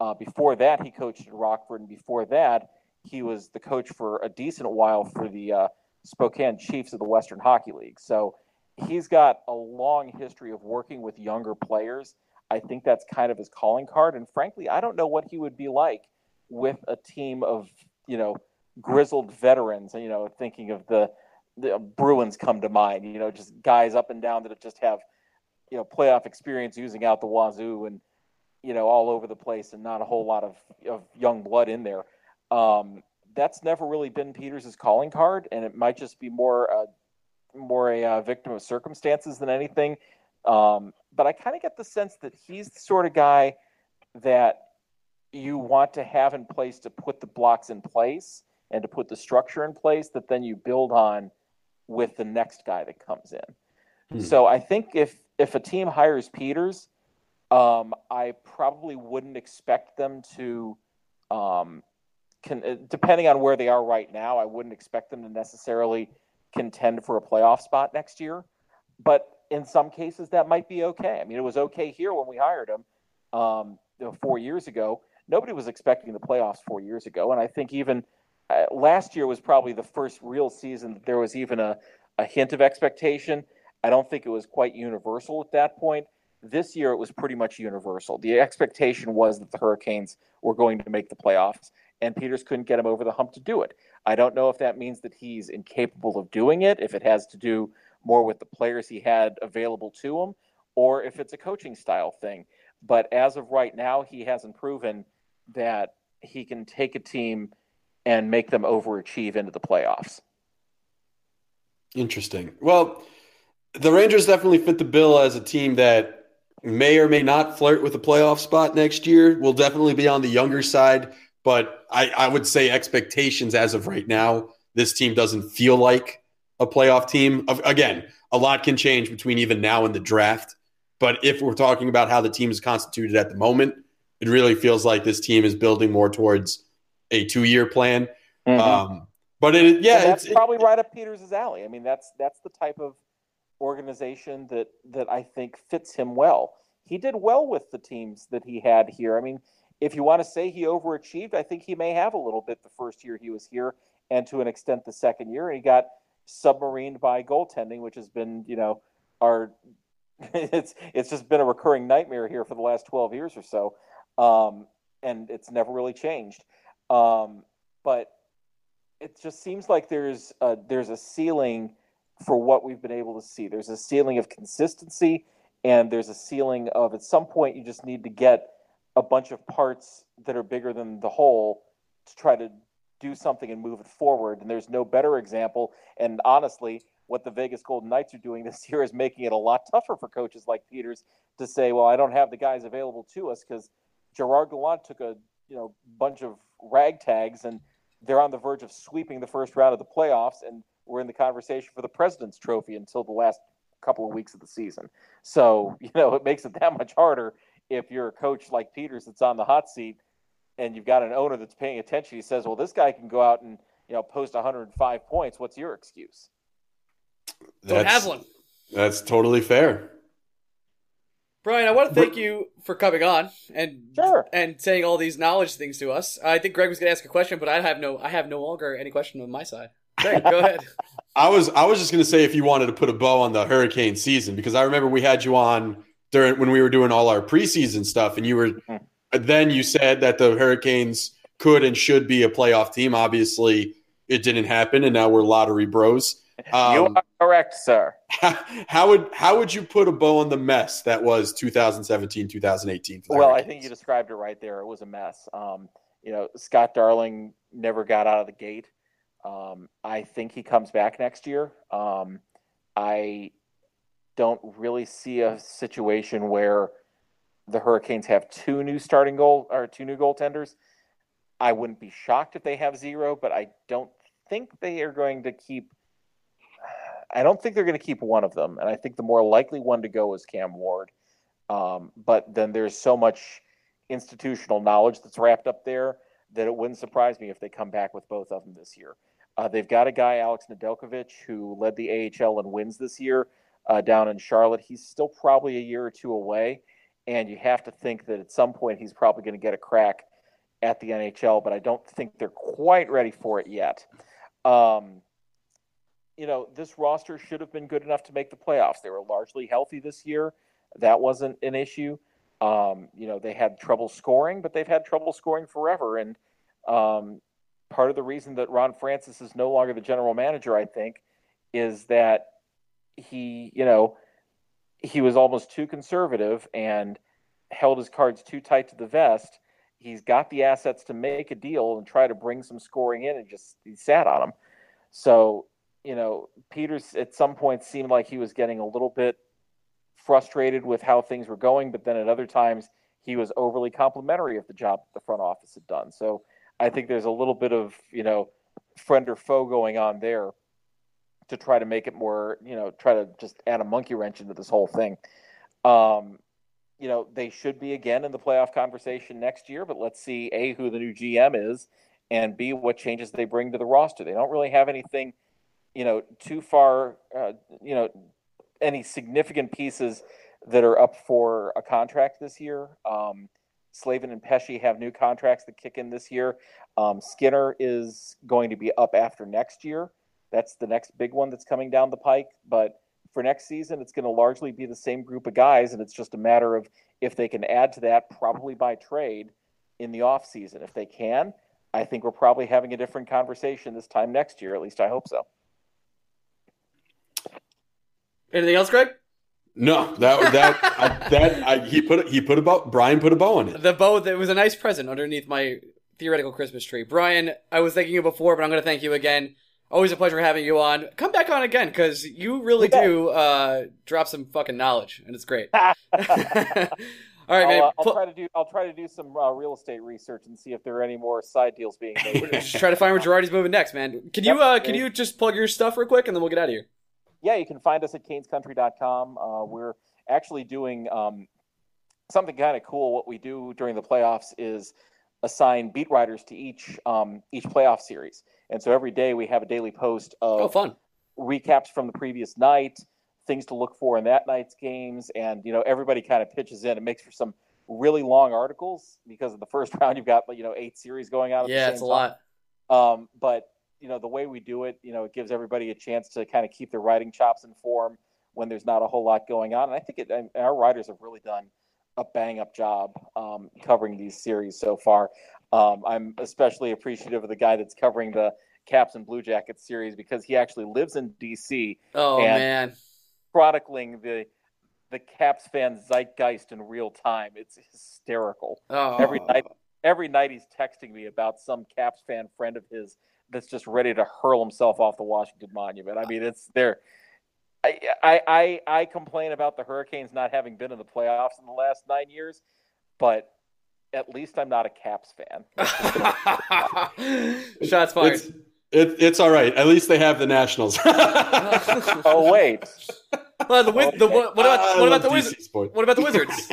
C: Uh, before that, he coached at Rockford, and before that, he was the coach for a decent while for the uh, Spokane Chiefs of the Western Hockey League. So he's got a long history of working with younger players I think that's kind of his calling card. And frankly, I don't know what he would be like with a team of, you know, grizzled veterans. You know, thinking of the, the Bruins come to mind, you know, just guys up and down that just have, you know, playoff experience using out the wazoo and, you know, all over the place and not a whole lot of, of young blood in there. Um, that's never really been Peters' calling card, and it might just be more uh, more a uh, victim of circumstances than anything. Um, but I kind of get the sense that he's the sort of guy that you want to have in place to put the blocks in place and to put the structure in place that then you build on with the next guy that comes in. Hmm. So I think if if a team hires Peters, um, I probably wouldn't expect them to, um, can, uh, depending on where they are right now, I wouldn't expect them to necessarily contend for a playoff spot next year. But in some cases that might be okay. I mean, it was okay here when we hired him um, you know, four years ago. Nobody was expecting the playoffs four years ago, and I think even uh, last year was probably the first real season that there was even a, a hint of expectation. I don't think it was quite universal at that point. This year, it was pretty much universal. The expectation was that the Hurricanes were going to make the playoffs, and Peters couldn't get him over the hump to do it. I don't know if that means that he's incapable of doing it, if it has to do more with the players he had available to him, or if it's a coaching style thing. But as of right now, he hasn't proven that he can take a team and make them overachieve into the playoffs.
B: Interesting. Well, the Rangers definitely fit the bill as a team that may or may not flirt with a playoff spot next year. Will definitely be on the younger side, but I, I would say expectations as of right now, this team doesn't feel like a playoff team. Again, a lot can change between even now and the draft. But if we're talking about how the team is constituted at the moment, it really feels like this team is building more towards a two-year plan. Mm-hmm. Um, but it, yeah,
C: and that's probably it, right up Peters' alley. I mean, that's that's the type of organization that that I think fits him well. He did well with the teams that he had here. I mean, if you want to say he overachieved, I think he may have a little bit the first year he was here, and to an extent the second year. And he got submarined by goaltending, which has been, you know, our it's it's just been a recurring nightmare here for the last 12 years or so, um, and it's never really changed. Um, but it just seems like there's a, there's a ceiling for what we've been able to see. There's a ceiling of consistency, and there's a ceiling of at some point you just need to get a bunch of parts that are bigger than the whole to try to do something and move it forward. And there's no better example. And honestly, what the Vegas Golden Knights are doing this year is making it a lot tougher for coaches like Peters to say, well, I don't have the guys available to us because Gerard Gallant took a you know bunch of ragtags and they're on the verge of sweeping the first round of the playoffs and we're in the conversation for the President's Trophy until the last couple of weeks of the season. So, you know, it makes it that much harder if you're a coach like Peters that's on the hot seat and you've got an owner that's paying attention. He says, well, this guy can go out and, you know, post 105 points. What's your excuse?
A: Don't have one.
B: That's totally fair.
A: Brian, I want to thank you for coming on and
C: sure.
A: and saying all these knowledge things to us. I think Greg was going to ask a question, but I have no I have no longer any question on my side. Greg, go ahead.
B: I was I was just going to say if you wanted to put a bow on the Hurricane season because I remember we had you on during when we were doing all our preseason stuff, and you were mm-hmm. then you said that the Hurricanes could and should be a playoff team. Obviously, it didn't happen, and now we're lottery bros.
C: Um, you are correct, sir.
B: How, would how would you put a bow on the mess that was 2017, 2018?
C: well, I think you described it right there. It was a mess. Um, you know, Scott Darling never got out of the gate. Um, I think he comes back next year. Um, I don't really see a situation where the Hurricanes have two new starting goal or two new goaltenders. I wouldn't be shocked if they have zero, but I don't think they are going to keep I don't think they're going to keep one of them, and I think the more likely one to go is Cam Ward. Um, but then there's so much institutional knowledge that's wrapped up there that it wouldn't surprise me if they come back with both of them this year. Uh, they've got a guy, Alex Nedeljkovic, who led the AHL in wins this year uh, down in Charlotte. He's still probably a year or two away, and you have to think that at some point he's probably going to get a crack at the NHL, but I don't think they're quite ready for it yet. Um, you know, this roster should have been good enough to make the playoffs. They were largely healthy this year. That wasn't an issue. Um, you know, they had trouble scoring, but they've had trouble scoring forever. And um, part of the reason that Ron Francis is no longer the general manager, I think, is that he, you know, he was almost too conservative and held his cards too tight to the vest. He's got the assets to make a deal and try to bring some scoring in, and just he sat on them. So you know, Peters at some point seemed like he was getting a little bit frustrated with how things were going, but then at other times he was overly complimentary of the job the front office had done. So I think there's a little bit of, you know, friend or foe going on there to try to make it more, you know, try to just add a monkey wrench into this whole thing. Um, you know, they should be again in the playoff conversation next year, but let's see A, who the new GM is, and B, what changes they bring to the roster. They don't really have anything you know, too far, uh, you know, any significant pieces that are up for a contract this year. Um, Slavin and Pesce have new contracts that kick in this year. Um, Skinner is going to be up after next year. That's the next big one that's coming down the pike. But for next season, it's going to largely be the same group of guys, and it's just a matter of if they can add to that, probably by trade in the offseason. If they can, I think we're probably having a different conversation this time next year. At least I hope so.
A: Anything else, Greg?
B: No, that that I, that I, he put he put a bow. Brian put a bow on it.
A: The bow that was a nice present underneath my theoretical Christmas tree. Brian, I was thanking you before, but I'm going to thank you again. Always a pleasure having you on. Come back on again because you really
C: Okay.
A: do uh, drop some fucking knowledge, and it's great. All right,
C: I'll,
A: man.
C: uh, I'll try to do. I'll try to do some uh, real estate research and see if there are any more side deals being made.
A: just try to find where Girardi's moving next, man. Can you uh, can you just plug your stuff real quick, and then we'll get out of here.
C: Yeah, you can find us at canescountry.com. Uh, we're actually doing um, something kind of cool. What we do during the playoffs is assign beat writers to each um, each playoff series, and so every day we have a daily post of
A: Oh, fun.
C: recaps from the previous night, things to look for in that night's games, and you know everybody kind of pitches in. It makes for some really long articles because of the first round you've got you know eight series going on.
A: Yeah,
C: the
A: it's a
C: same
A: lot.
C: Um, but you know the way we do it, you know, it gives everybody a chance to kind of keep their writing chops in form when there's not a whole lot going on. And I think it, and our writers have really done a bang up job um, covering these series so far. Um, I'm especially appreciative of the guy that's covering the Caps and Blue Jackets series because he actually lives in DC,
A: Oh
C: and-
A: man.
C: chronicling the the Caps fan zeitgeist in real time. It's hysterical.
A: Oh,
C: Every night, every night he's texting me about some Caps fan friend of his that's just ready to hurl himself off the Washington Monument. I mean, it's there. I, I I I complain about the Hurricanes not having been in the playoffs in the last nine years, but at least I'm not a Caps fan.
A: Shots fired.
B: It's, it, it's all right. At least they have the Nationals.
C: Oh wait,
A: Well, the, Wiz- the what about what about the Wizards? What about the Wizards?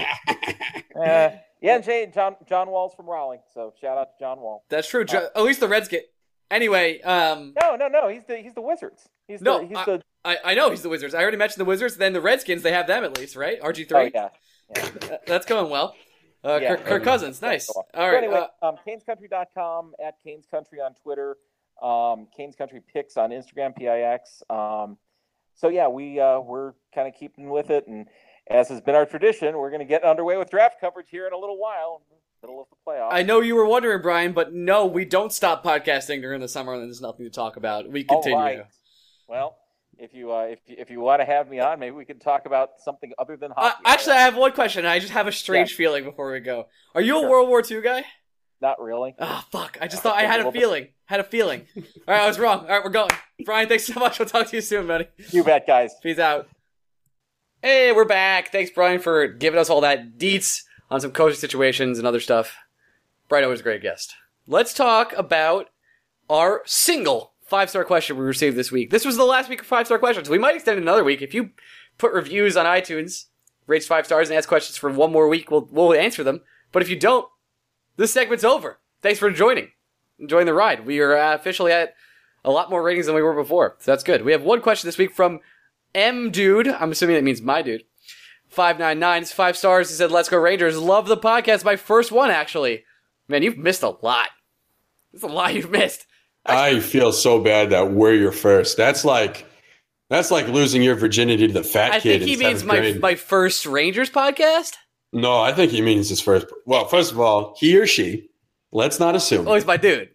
C: uh, yeah, and Jay, John John Wall's from Raleigh, so shout out to John Wall.
A: That's true. Jo- At least the Reds get. Anyway, um,
C: No, no, no. He's the he's the Wizards. He's
A: No,
C: the he's
A: I-
C: the
A: I, I know he's the Wizards. I already mentioned the Wizards. Then the Redskins, they have them at least, right? RG
C: oh
A: three.
C: yeah. yeah.
A: That's going well. Uh,
C: Yeah.
A: Kirk, Kirk Cousins, nice. All
C: So
A: right.
C: anyway,
A: uh,
C: um, canescountry.com at Canes Country on Twitter, um, Canes Country Picks on Instagram, PIX. Um, so yeah, we uh, we're kind of keeping with it, and as has been our tradition, we're going to get underway with draft coverage here in a little while, middle of the playoffs.
A: I know you were wondering, Brian, but no, we don't stop podcasting during the summer, and there's nothing to talk about. We continue.
C: right. Well, if you uh, if you, if you want to have me on, maybe we can talk about something other than
A: Uh,
C: hockey.
A: actually, I have one question. I just have a strange feeling before we go. Are you a World War II guy?
C: not really.
A: Ah, fuck. I just thought I had a feeling. Had a feeling. All right, I was wrong. All right, we're going. Brian, thanks so much. We'll talk to you soon, buddy.
C: You bet, guys.
A: Peace out. Hey, we're back. Thanks, Brian, for giving us all that deets on some coaching situations and other stuff. Brian always a great guest. Let's talk about our single five star question we received this week. This was the last week of five star questions. We might extend another week. If you put reviews on iTunes, rates five stars, and ask questions for one more week, we'll, we'll answer them. But if you don't, this segment's over. Thanks for joining. Enjoying the ride. We are officially at a lot more ratings than we were before. So that's good. We have one question this week from M Dude. I'm assuming that means my dude. 599. It's five stars. He said, Let's go Rangers. Love the podcast. My first one, actually. Man, you've missed a lot. There's a lot you've missed.
B: I feel so bad that we're your first. That's like that's like losing your virginity to the fat
A: I
B: kid.
A: think he means my
B: grade.
A: my first Rangers podcast.
B: No, I think he means his first. Well, first of all, he or she. Let's not assume.
A: Oh, he's my dude.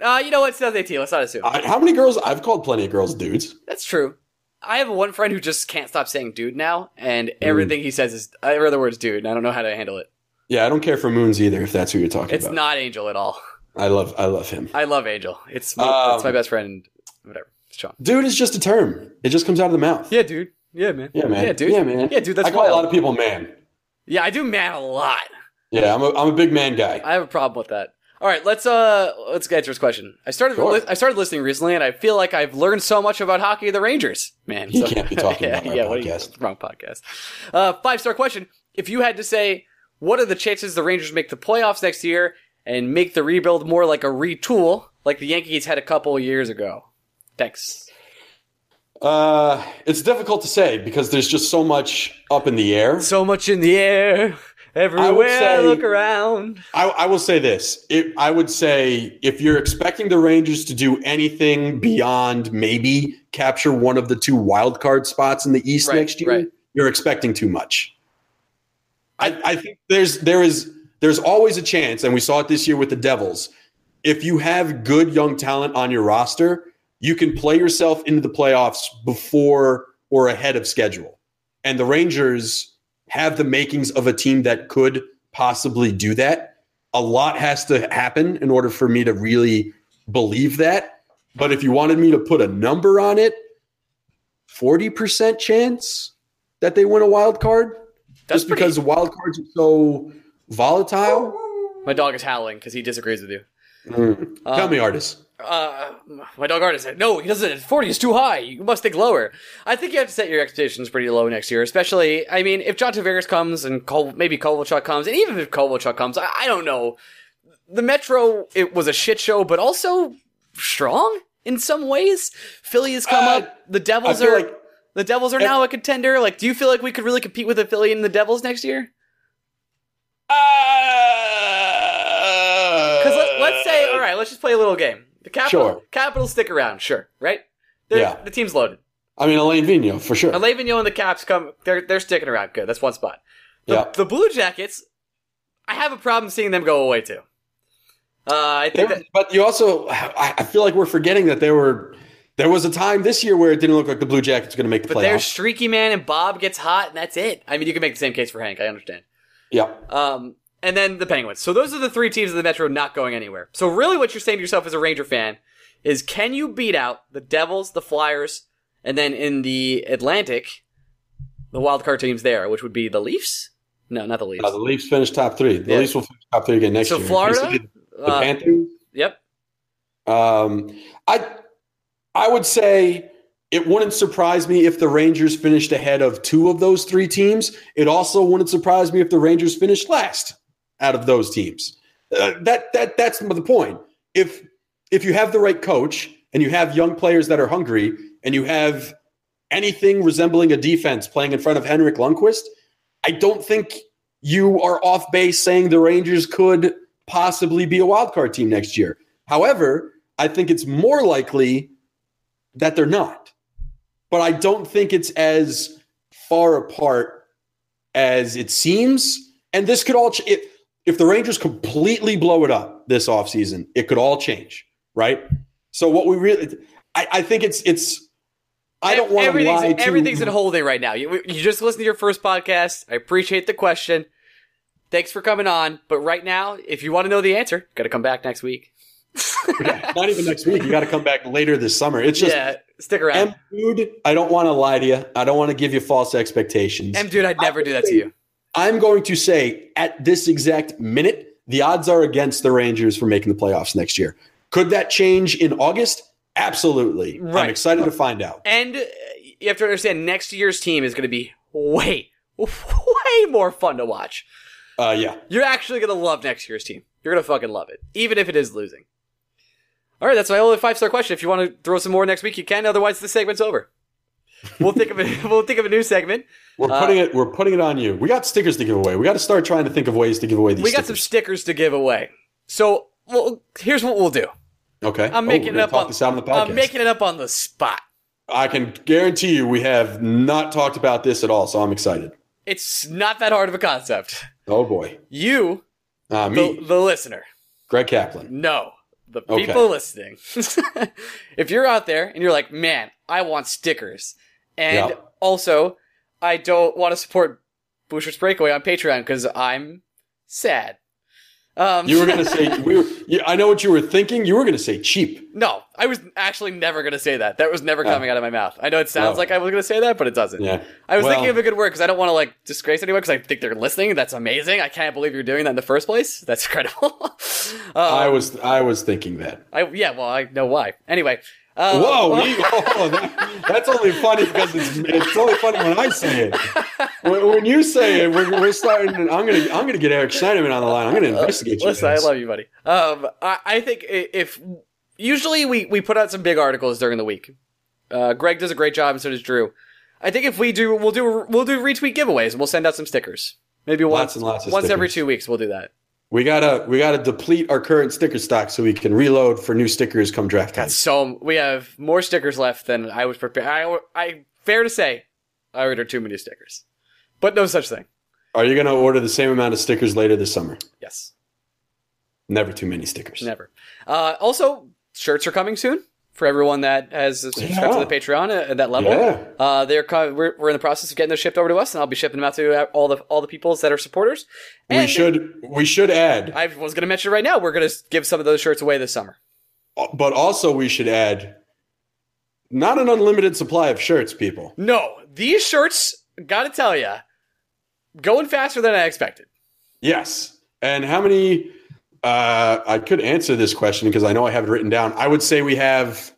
A: Uh, you know what? It's not AT. Let's not assume.
B: I, how many girls? I've called plenty of girls dudes.
A: That's true. I have one friend who just can't stop saying dude now, and
B: Mm.
A: everything he says is every other word's dude, and I don't know how to handle it.
B: Yeah, I don't care for Moons either. If that's who you're talking
A: It's
B: about, It's
A: not Angel at all.
B: I love. I love him.
A: I love Angel. It's my,
B: Um,
A: it's my best friend. Whatever. It's Sean.
B: Dude is just a term. It just comes out of the mouth.
A: Yeah, dude. Yeah, man.
B: Yeah, man.
A: Yeah, dude.
B: Yeah, man.
A: Yeah, dude. That's
B: I call
A: wild.
B: a lot of people man.
A: Yeah, I do man a lot.
B: Yeah, I'm a, I'm a big man guy.
A: I have a problem with that. All right, let's uh let's get to this question. I started
B: Sure.
A: li- I started listening recently, and I feel like I've learned so much about hockey of the Rangers. Man, so-
B: can't be talking about our
A: what you-
B: podcast.
A: wrong podcast. Uh, five star question: If you had to say, what are the chances the Rangers make the playoffs next year and make the rebuild more like a retool, like the Yankees had a couple years ago? Thanks.
B: Uh, it's difficult to say because there's just so much up in the air.
A: So much in the air, everywhere I,
B: say-
A: look around.
B: I, I will say this. It, I would say if you're expecting the Rangers to do anything beyond maybe capture one of the two wild card spots in the East
A: Right,
B: next year,
A: right.
B: you're expecting too much. I, I think there's there is there's always a chance, and we saw it this year with the Devils, if you have good young talent on your roster, you can play yourself into the playoffs before or ahead of schedule. And the Rangers have the makings of a team that could possibly do that. A lot has to happen in order for me to really believe that. But if you wanted me to put a number on it, 40% chance that they win a wild card?
A: That's
B: just because the wild cards are so volatile?
A: My dog is howling because he disagrees with you.
B: Mm. Tell me, artist.
A: Uh, my dog artist said, "No, he doesn't. Forty is too high. You must think lower." I think you have to set your expectations pretty low next year, especially. I mean, if John Tavares comes and Col- maybe Kovalchuk comes, and even if Kovalchuk comes, I-, I don't know. The Metro it was a shit show, but also strong in some ways. Philly has come
B: Uh,
A: up. The Devils are
B: like-
A: the Devils are now a contender. Like, do you feel like we could really compete with the Philly and the Devils next year? Because let, let's say, all right, let's just play a little game. The Capital,
B: Sure.
A: Capitals stick around, sure, right? They're,
B: Yeah.
A: The team's loaded.
B: I mean, Alain Vigneault, for sure.
A: And Vigneault and the Caps come. They're they're sticking around. Good. That's one spot. The,
B: Yeah.
A: the Blue Jackets. I have a problem seeing them go away too. Uh, I think that,
B: but you also, I, I feel like we're forgetting that there were, there was a time this year where it didn't look like the Blue Jackets were going to make the playoffs.
A: but there's
B: playoffs.
A: streaky man and Bob gets hot and that's it. I mean, you can make the same case for Hank. I understand.
B: Yeah.
A: Um, and then the Penguins. So those are the three teams in the Metro not going anywhere. So really, what you're saying to yourself as a Ranger fan is, can you beat out the Devils, the Flyers, and then in the Atlantic, the wild card teams there, which would be the Leafs? No, not the Leafs.
B: Uh, the Leafs finished top three. The
A: Yeah.
B: Leafs will finish top three again next
A: so
B: year.
A: So
B: Florida. The
A: Uh,
B: Panthers.
A: yep.
B: Um, I I would say it wouldn't surprise me if the Rangers finished ahead of two of those three teams. It also wouldn't surprise me if the Rangers finished last out of those teams. Uh, that that that's the point. If if you have the right coach and you have young players that are hungry and you have anything resembling a defense playing in front of Henrik Lundqvist, I don't think you are off base saying the Rangers could possibly be a wild card team next year. However, I think it's more likely that they're not. But I don't think it's as far apart as it seems. And this could all, ch- if, if the Rangers completely blow it up this offseason, it could all change, right? So what we really, I, I think it's, it's, I don't want to
A: everything's,
B: lie to
A: everything's in holding right now. You, you just listened to your first podcast. I appreciate the question. Thanks for coming on. But right now, if you want to know the answer, got to come back next week.
B: Not even next week. You got to come back later this summer. It's just,
A: yeah, stick around.
B: M dude, I don't want to lie to you. I don't want to give you false expectations.
A: M, dude, I'd never do that to you.
B: I'm going to say at this exact minute, the odds are against the Rangers for making the playoffs next year. Could that change in August? Absolutely.
A: Right.
B: I'm excited to find out.
A: And uh, you have to understand, next year's team is going to be way, way more fun to watch.
B: Uh, yeah.
A: You're actually going to love next year's team. You're going to fucking love it, even if it is losing. All right, that's my only five star question. If you want to throw some more next week, you can. Otherwise, this segment's over. We'll think of a we'll think of a new segment.
B: We're
A: Uh,
B: putting it. We're putting it on you. We got stickers to give away. We got to start trying to think of ways to give away these.
A: We got some
B: stickers.
A: stickers to give away. So well, here's what we'll do.
B: Okay.
A: I'm
B: Oh,
A: making
B: we're
A: it up on.
B: this out on the podcast.
A: I'm making it up on the spot.
B: I can guarantee you, we have not talked about this at all. So I'm excited.
A: It's not that hard of a concept.
B: Oh boy.
A: You,
B: Uh, me,
A: the, the listener,
B: Greg Kaplan.
A: No, the
B: Okay.
A: people listening. if you're out there and you're like, man, I want stickers, and
B: Yeah.
A: also I don't want to support Blueshirts Breakaway on Patreon because I'm sad. Um,
B: You were gonna say we were. You, I know what you were thinking. You were gonna say cheap.
A: no, I was actually never going to say that. That was never coming out of my mouth. I know it sounds
B: Oh.
A: like I was going to say that, but it doesn't.
B: Yeah.
A: I was
B: Well-
A: thinking of a good word because I don't want to like disgrace anyone because I think they're listening. That's amazing. I can't believe you're doing that in the first place. That's incredible. um,
B: I was. I was thinking that.
A: I yeah, well, I know why. Anyway, uh,
B: Whoa! we- oh, that- that's only funny because it's it's only funny when I say it. When, when you say it, we're, we're starting. I'm gonna I'm gonna get Eric Schneiderman on the line. I'm gonna investigate you.
A: Listen, I love you, buddy. Um, I, I think if usually we we put out some big articles during the week. Uh, Greg does a great job, and so does Drew. I think if we do, we'll do we'll do retweet giveaways, and we'll send out some stickers. Maybe
B: Lots
A: once
B: and lots
A: once every two weeks, we'll do that.
B: We gotta we gotta deplete our current sticker stock so we can reload for new stickers come draft time.
A: So we have more stickers left than I was prepared. I, I fair to say, I ordered too many stickers, but no such thing.
B: Are you gonna order the same amount of stickers later this summer?
A: Yes.
B: Never too many stickers.
A: Never. Uh, also, shirts are coming soon for everyone that has subscribed
B: Yeah.
A: to the Patreon at, at that level.
B: Yeah.
A: Uh, they're we're, we're in the process of getting those shipped over to us, and I'll be shipping them out to all the all the peoples that are supporters.
B: We should we should add,
A: I was going to mention right now, we're going to give some of those shirts away this summer.
B: but also we should add not an unlimited supply of shirts, people.
A: No, these shirts, got to tell you, going faster than I expected.
B: Yes. And how many? Uh, I could answer this question because I know I have it written down. I would say we have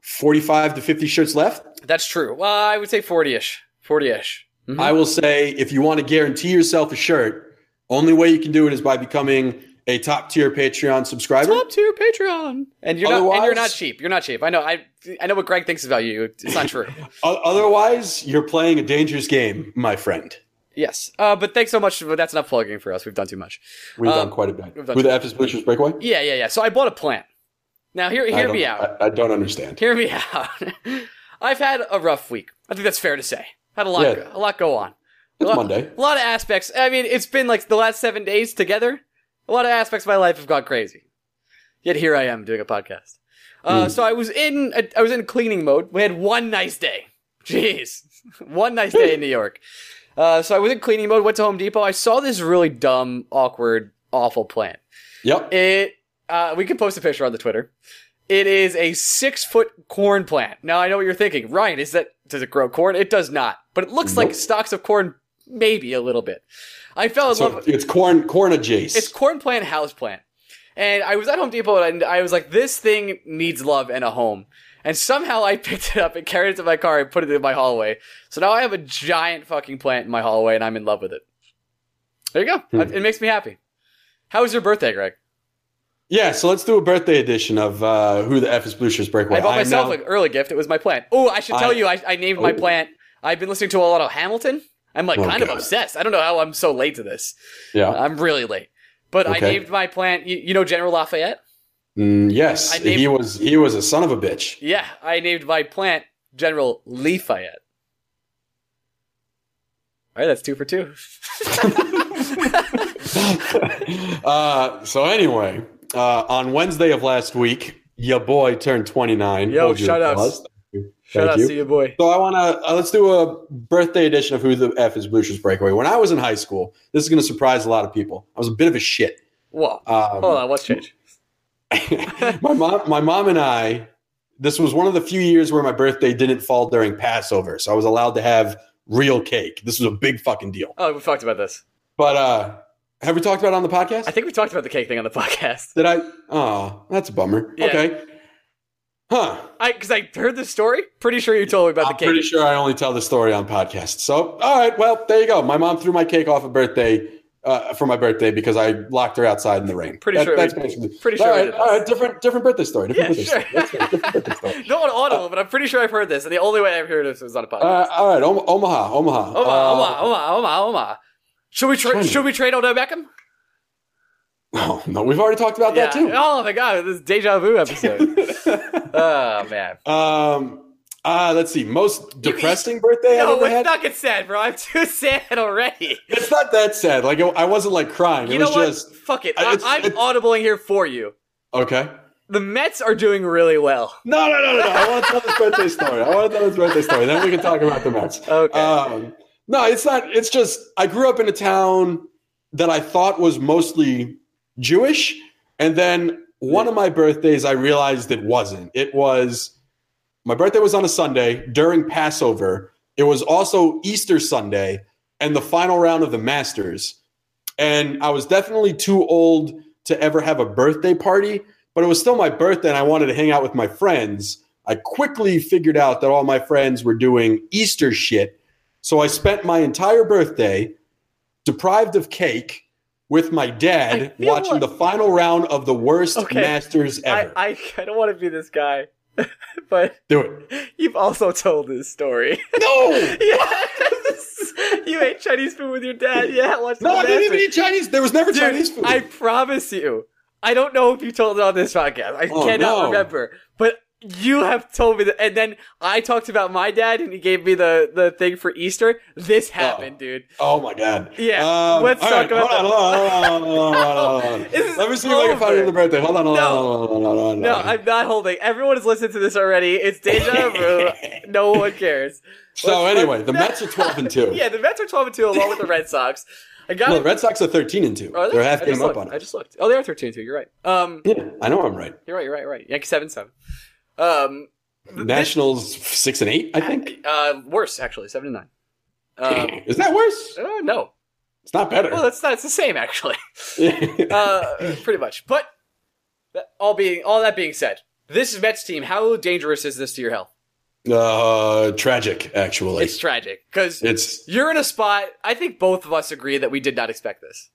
B: forty-five to fifty shirts left.
A: That's true. Well, I would say forty-ish, forty-ish. Mhm.
B: I will say if you want to guarantee yourself a shirt, only way you can do it is by becoming a top tier Patreon subscriber.
A: Top tier Patreon, and you're not and you're not cheap. You're not cheap. I know. I I know what Greg thinks about you. It's not true.
B: Otherwise, you're playing a dangerous game, my friend.
A: Yes. Uh, but thanks so much. But that's enough plugging for us. We've done too much.
B: We've
A: Um,
B: done quite a bit. Who the F is Blueshirts Breakaway?
A: Yeah, yeah, yeah. So I bought a plant. Now hear hear me out.
B: I, I don't understand.
A: Hear me out. I've had a rough week. I think that's fair to say. Had a lot,
B: Yeah.
A: a lot go on.
B: It's
A: a lot,
B: Monday.
A: A lot of aspects. I mean, it's been like the last seven days together. A lot of aspects of my life have gone crazy. Yet here I am doing a podcast. Uh, So I was in, I was in cleaning mode. We had one nice day. Jeez, one nice day in New York. Uh, so I was in cleaning mode. Went to Home Depot. I saw this really dumb, awkward, awful plant.
B: Yep.
A: It uh, we can post a picture on the Twitter. It is a six foot corn plant. Now I know what you're thinking. Ryan, is that does it grow corn? It does not. But it looks like stalks of corn, maybe a little bit. I fell in
B: So
A: love.
B: it's corn corn adjacent.
A: It's corn plant, house plant. And I was at Home Depot and I was like, this thing needs love and a home. And somehow I picked it up and carried it to my car and put it in my hallway. So now I have a giant fucking plant in my hallway and I'm in love with it. There you
B: Hmm.
A: go. It makes me happy. How was your birthday, Greg?
B: yeah, so let's do a birthday edition of uh, Who the F is Blueshirts Breakaway.
A: I bought myself
B: now-
A: an early gift. It was my plant. Oh, I should tell
B: I-
A: you, I, I named my
B: Oh.
A: plant. I've been listening to a lot of Hamilton. I'm like
B: Oh,
A: kind of obsessed. I don't know how I'm so late to this.
B: yeah.
A: I'm really late. But I named my plant. You, you know General Lafayette?
B: Mm, yes,
A: named-
B: he was he was a son of a bitch.
A: Yeah, I named my plant General Lafayette. All right, that's two for two.
B: uh, so anyway, uh, on Wednesday of last week, your boy turned 29.
A: Yo,
B: shut up.
A: shout outs.
B: applause. Thank you.
A: Shout out
B: you.
A: to you, boy.
B: So I want to uh, let's do a birthday edition of Who the F is Blueshirts Breakaway. When I was in high school, this is going to surprise a lot of people. I was a bit of a shit.
A: Whoa.
B: Um,
A: Hold on, what's changed?
B: my mom, my mom and I. This was one of the few years where my birthday didn't fall during Passover, so I was allowed to have real cake. This was a big fucking deal.
A: Oh, we've talked about this.
B: But uh, have we talked about it on the podcast?
A: I think we talked about the cake thing on the podcast.
B: Did I? Oh, that's a bummer.
A: Yeah.
B: Okay. Huh.
A: I because I heard the story. Pretty sure you told me about
B: I'm
A: the cake.
B: pretty sure I only tell the story on podcasts. So, all right. Well, there you go. My mom threw my cake off a birthday uh, for my birthday because I locked her outside in the rain.
A: Pretty
B: That-
A: sure
B: That's
A: we-
B: basically.
A: pretty sure
B: All right. All right. Different, different birthday story. Different
A: Yeah,
B: birthday
A: sure.
B: story. Different birthday story.
A: Not audible, but I'm pretty sure I've heard this, and the only way I've heard this was on a podcast.
B: Uh, all right. Om- Omaha. Omaha.
A: Oma,
B: Uh,
A: Oma, Oma, Oma, Oma. Should we tra- should we trade Odell Beckham?
B: Oh, no, we've already talked about that too.
A: Oh my god, this deja vu episode. oh man.
B: Um. Uh, let's see. Most depressing birthday I've ever
A: let's
B: had.
A: not get sad, bro. I'm too sad already.
B: It's not that sad. Like I wasn't like crying.
A: You
B: it
A: know
B: was
A: what?
B: just
A: Fuck it. I-
B: it's-
A: audibling here for you.
B: okay.
A: The Mets are doing really well.
B: No, no, no, no, no. I want to tell this birthday story. I want to tell this birthday story. Then we can talk about the Mets.
A: Okay.
B: Um, no, it's not. It's just I grew up in a town that I thought was mostly Jewish, and then one of my birthdays I realized it wasn't. It was my birthday was on a Sunday during Passover. It was also Easter Sunday and the final round of the Masters. And I was definitely too old to ever have a birthday party, but it was still my birthday and I wanted to hang out with my friends. I quickly figured out that all my friends were doing Easter shit. So I spent my entire birthday deprived of cake with my dad watching
A: like-
B: the final round of the worst
A: Okay.
B: Masters
A: I,
B: ever.
A: I, I don't want to be this guy, but
B: Do it.
A: you've also told this story.
B: No!
A: yes! You ate Chinese food with your dad. Yeah, watch
B: No, I didn't even eat Chinese. There was never
A: Dude,
B: Chinese food.
A: I promise you. I don't know if you told it on this podcast. I
B: Oh,
A: cannot
B: no.
A: remember. But You have told me that, and then I talked about my dad, and he gave me the the thing for Easter. This happened, dude.
B: Oh my god.
A: Yeah,
B: Um,
A: let's talk about
B: hold on, on, hold on, hold on, hold on, hold on.
A: This is
B: Let me see if I can find it the birthday. Hold on, hold on,
A: No.
B: hold on, hold on, hold on,
A: No. I'm not holding. Everyone has listened to this already. It's deja vu. no one cares.
B: So
A: Let's-
B: anyway, the Mets are 12 and 2.
A: Yeah, the Mets are 12 and 2 along with the Red Sox. I got
B: No, the Red Sox are 13 and 2.
A: Are they?
B: They're half game
A: just
B: up
A: looked.
B: on
A: I just looked. Oh, they are 13 and 2. You're right. Um,
B: Yeah, I know I'm right.
A: you're right. You're right. You're right. Yankee 7 7. Um,
B: Nationals 6 and 8, I think.
A: uh, worse, actually. 7 and 9. Um,
B: Is that worse?
A: uh, no.
B: It's not better.
A: Well, that's not, it's the same, actually. uh, pretty much. But that, all being all that being said, this is Mets team, how dangerous is this to your health?
B: uh, tragic, actually.
A: It's tragic because
B: It's
A: you're in a spot. I think both of us agree that we did not expect this.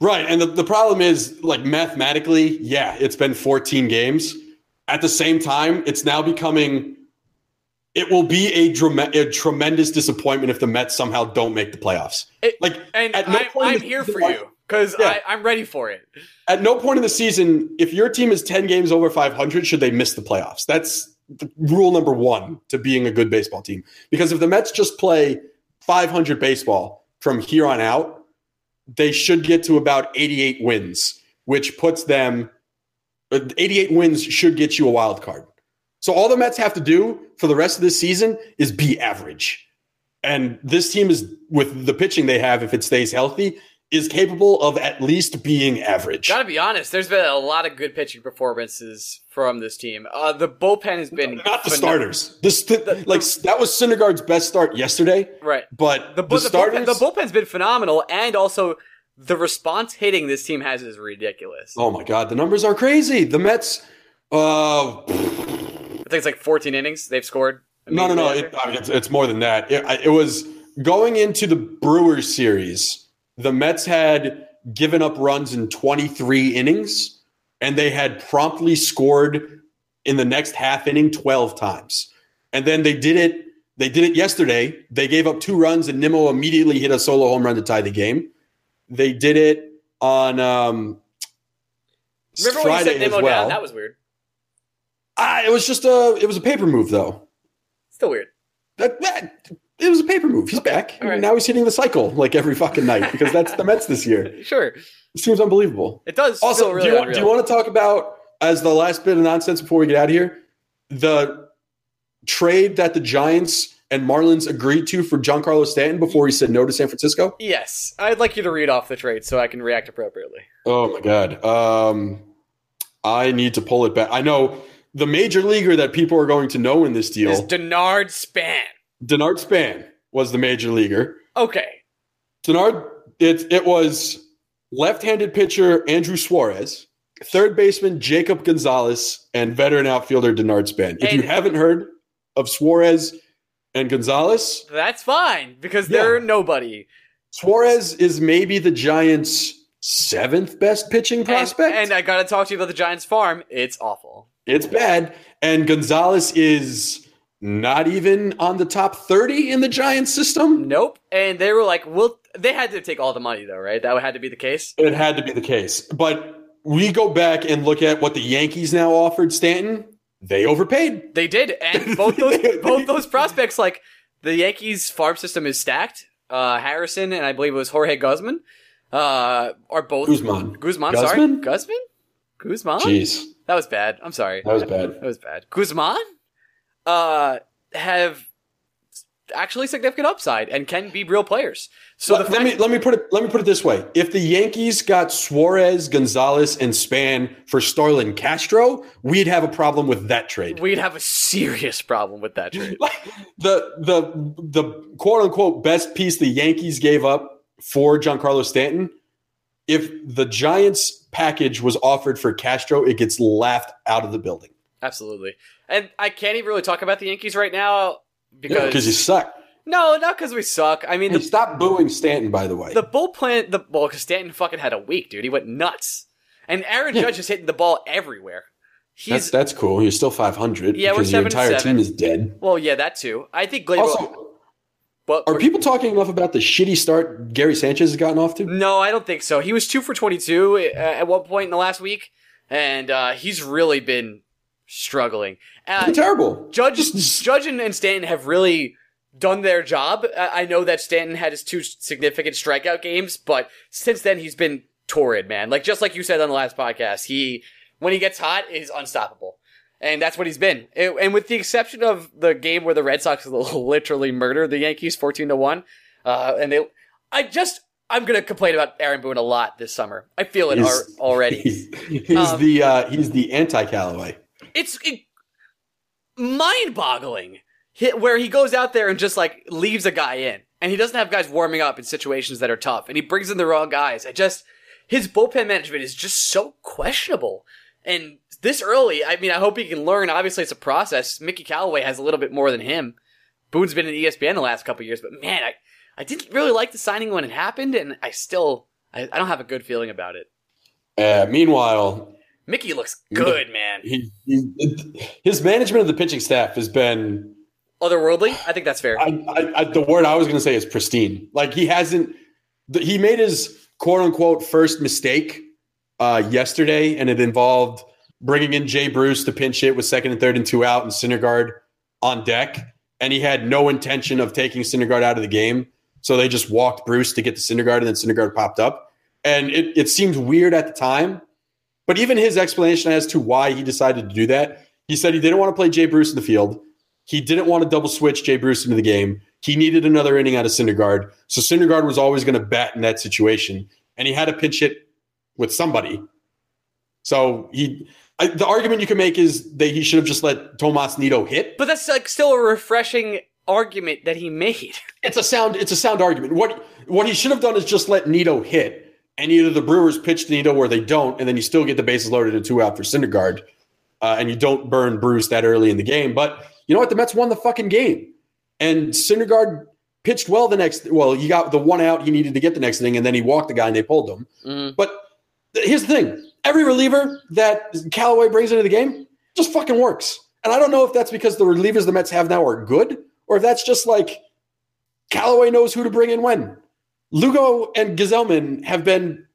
B: right. And the, the problem is, like, mathematically, yeah, it's been 14 games. At the same time, it's now becoming. It will be a, drama- a tremendous disappointment if the Mets somehow don't make the playoffs.
A: It-
B: like,
A: And
B: no
A: I,
B: point in
A: I'm here for you because
B: Yeah.
A: I'm ready for it.
B: at no point in the season, if your team is 10 games over 500, should they miss the playoffs? That's the rule number one to being a good baseball team. Because if the Mets just play 500 baseball from here on out, they should get to about 88 wins, which puts them, 88 wins should get you a wild card. So all the Mets have to do for the rest of this season is be average. And this team is, with the pitching they have, if it stays healthy, is capable of at least being average.
A: Gotta be honest, there's been a lot of good pitching performances from this team. Uh, the bullpen has been
B: Not the starters. This like that was Syndergaard's best start yesterday,
A: right?
B: but
A: The,
B: the,
A: the,
B: starters.
A: bullpen, the bullpen's been phenomenal, and also the response hitting this team has is ridiculous.
B: oh my god, the numbers are crazy. The Mets. Uh,
A: I think it's like 14 innings they've scored.
B: no, no, no. It, I mean, it's, it's more than that. It, it was going into the Brewers series. The Mets had given up runs in 23 innings, and they had promptly scored in the next half inning 12 times. And then they did it. They did it yesterday. They gave up two runs, and Nimmo immediately hit a solo home run to tie the game. They did it on um,
A: Remember when you
B: Friday
A: said
B: well.
A: down? That was weird.
B: Ah, it was just a it was a paper move though.
A: Still weird.
B: That, that it was a paper move. He's back.
A: all right.
B: Now he's hitting the cycle like every fucking night because that's the Mets this year.
A: Sure,
B: It seems unbelievable.
A: it does.
B: Also,
A: really
B: do, you do you want to talk about as the last bit of nonsense before we get out of here? The trade that the Giants and Marlins agreed to for Giancarlo Stanton before he said no to San Francisco.
A: Yes, I'd like you to read off the trade so I can react appropriately.
B: Oh my god. Um, I need to pull it back. I know the major leaguer that people are going to know in this deal.
A: Is Denard Span?
B: Denard Span was the major leaguer.
A: Okay,
B: Denard, it, it was left-handed pitcher Andrew Suarez, third baseman Jacob Gonzalez, and veteran outfielder Denard Span. If you haven't heard of Suarez and Gonzalez,
A: that's fine because
B: Yeah.
A: they're nobody.
B: Suarez is maybe the Giants' seventh best pitching
A: And,
B: prospect.
A: and I gotta talk to you about the Giants farm. It's awful.
B: it's bad. And Gonzalez is not even on the top 30 in the Giants system.
A: Nope. And they were like, "Well, they had to take all the money, though, right? That had to be the case."
B: It had to be the case. But we go back and look at what the Yankees now offered Stanton. They overpaid.
A: They did, and both those both those prospects, like the Yankees farm system is stacked. Uh, Harrison and I believe it was Jorge Guzman, uh, are both
B: Guzman.
A: Guzman.
B: Guzman?
A: Sorry, Guzman. Guzman.
B: Jeez,
A: That was bad. I'm sorry.
B: that was bad.
A: That was bad. Guzman, uh, have actually significant upside and can be real players. So
B: let,
A: the
B: let me let me put it let me put it this way: If the Yankees got Suarez, Gonzalez, and Span for Starlin Castro, we'd have a problem with that trade.
A: we'd have a serious problem with that trade.
B: the the the quote unquote best piece the Yankees gave up for Giancarlo Stanton. If the Giants package was offered for Castro, it gets laughed out of the building
A: Absolutely. And I can't even really talk about the Yankees right now because
B: because you suck.
A: No, not because we suck. I mean,
B: Hey,
A: the,
B: stop booing Stanton, by the way.
A: the bullpen, the well, because Stanton fucking had a week, dude. He went nuts, and Aaron Judge is hitting the ball everywhere. He's
B: that's that's cool. You're still 500
A: Yeah, we're
B: because your
A: seven and
B: entire
A: seven.
B: team is dead.
A: well, yeah, that too. I think Gleyber.
B: Also,
A: but
B: are people talking enough about the shitty start Gary Sanchez has gotten off to?
A: No, I don't think so. He was two for twenty-two uh, at one point in the last week, and uh, he's really been struggling.
B: Uh, terrible.
A: Judge, Judge and, and Stanton have really done their job. I know that Stanton had his two significant strikeout games, but since then he's been torrid, man. Like just like you said on the last podcast, he when he gets hot is unstoppable. And that's what he's been. and with the exception of the game where the Red Sox literally murdered the Yankees 14 to 1, uh, and they I just I'm gonna complain about Aaron Boone a lot this summer. I feel it he's, already.
B: He's, he's um, the uh, he's the anti Callaway.
A: It's it, mind-boggling where he goes out there and just like leaves a guy in, and he doesn't have guys warming up in situations that are tough, and he brings in the wrong guys. I just his bullpen management is just so questionable. And this early, I mean, I hope he can learn. Obviously, it's a process. Mickey Callaway has a little bit more than him. Boone's been in ESPN the last couple years, but man, I, I didn't really like the signing when it happened, and I still I, I don't have a good feeling about it.
B: Uh, meanwhile,
A: Mickey looks good, man.
B: He, he, his management of the pitching staff has been
A: otherworldly. I think that's fair.
B: I, I, the word I was going to say is pristine. Like he hasn't. He made his quote unquote first mistake uh, yesterday, and it involved bringing in Jay Bruce to pinch hit with second and third and two out, and Syndergaard on deck. And he had no intention of taking Syndergaard out of the game. So they just walked Bruce to get to Syndergaard, and then Syndergaard popped up. And it, it seemed weird at the time. But even his explanation as to why he decided to do that, he said he didn't want to play Jay Bruce in the field. He didn't want to double switch Jay Bruce into the game. He needed another inning out of Syndergaard. So Syndergaard was always going to bat in that situation. And he had to pinch hit with somebody. So he I, the argument you can make is that he should have just let Tomas Nido hit.
A: But that's like still a refreshing argument that he made.
B: It's a sound. It's a sound argument. What what he should have done is just let Nido hit, and either the Brewers pitch to Nido where they don't, and then you still get the bases loaded and two out for Syndergaard, uh, and you don't burn Bruce that early in the game. But you know what? The Mets won the fucking game, and Syndergaard pitched well the next. Well, he got the one out he needed to get the next thing, and then he walked the guy and they pulled him. Mm. But here's the thing: every reliever that Callaway brings into the game just fucking works. And I don't know if that's because the relievers the Mets have now are good or if that's just like Callaway knows who to bring in when. Lugo and Gsellman have been.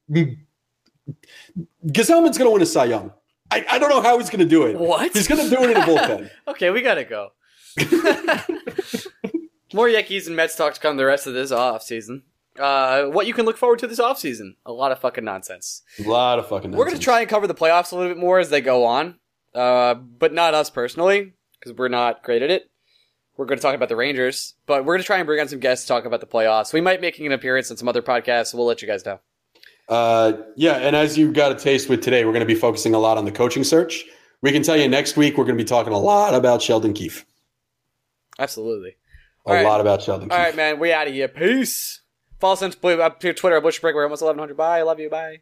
B: Gsellman's going to win a Cy Young. I, I don't know how he's going to do it.
A: What?
B: He's going to do it in a bullpen.
A: okay, we got to go. More Yankees and Mets talk to come the rest of this off season. Uh, what you can look forward to this off season? A lot of fucking nonsense.
B: A lot of fucking nonsense.
A: We're going to try and cover the playoffs a little bit more as they go on, uh, but not us personally, because we're not great at it we're going to talk about the Rangers, but we're going to try and bring on some guests to talk about the playoffs. We might making an appearance on some other podcasts. So we'll let you guys know.
B: Uh, yeah, and as you've got a taste with today, we're going to be focusing a lot on the coaching search. We can tell you next week we're going to be talking a lot about Sheldon Keefe.
A: Absolutely.
B: A All lot about Sheldon.
A: All Keefe. right, man. We out of here. Peace. Follow us on Twitter at Bushbreak. We're almost 1100. Bye. I love you. Bye.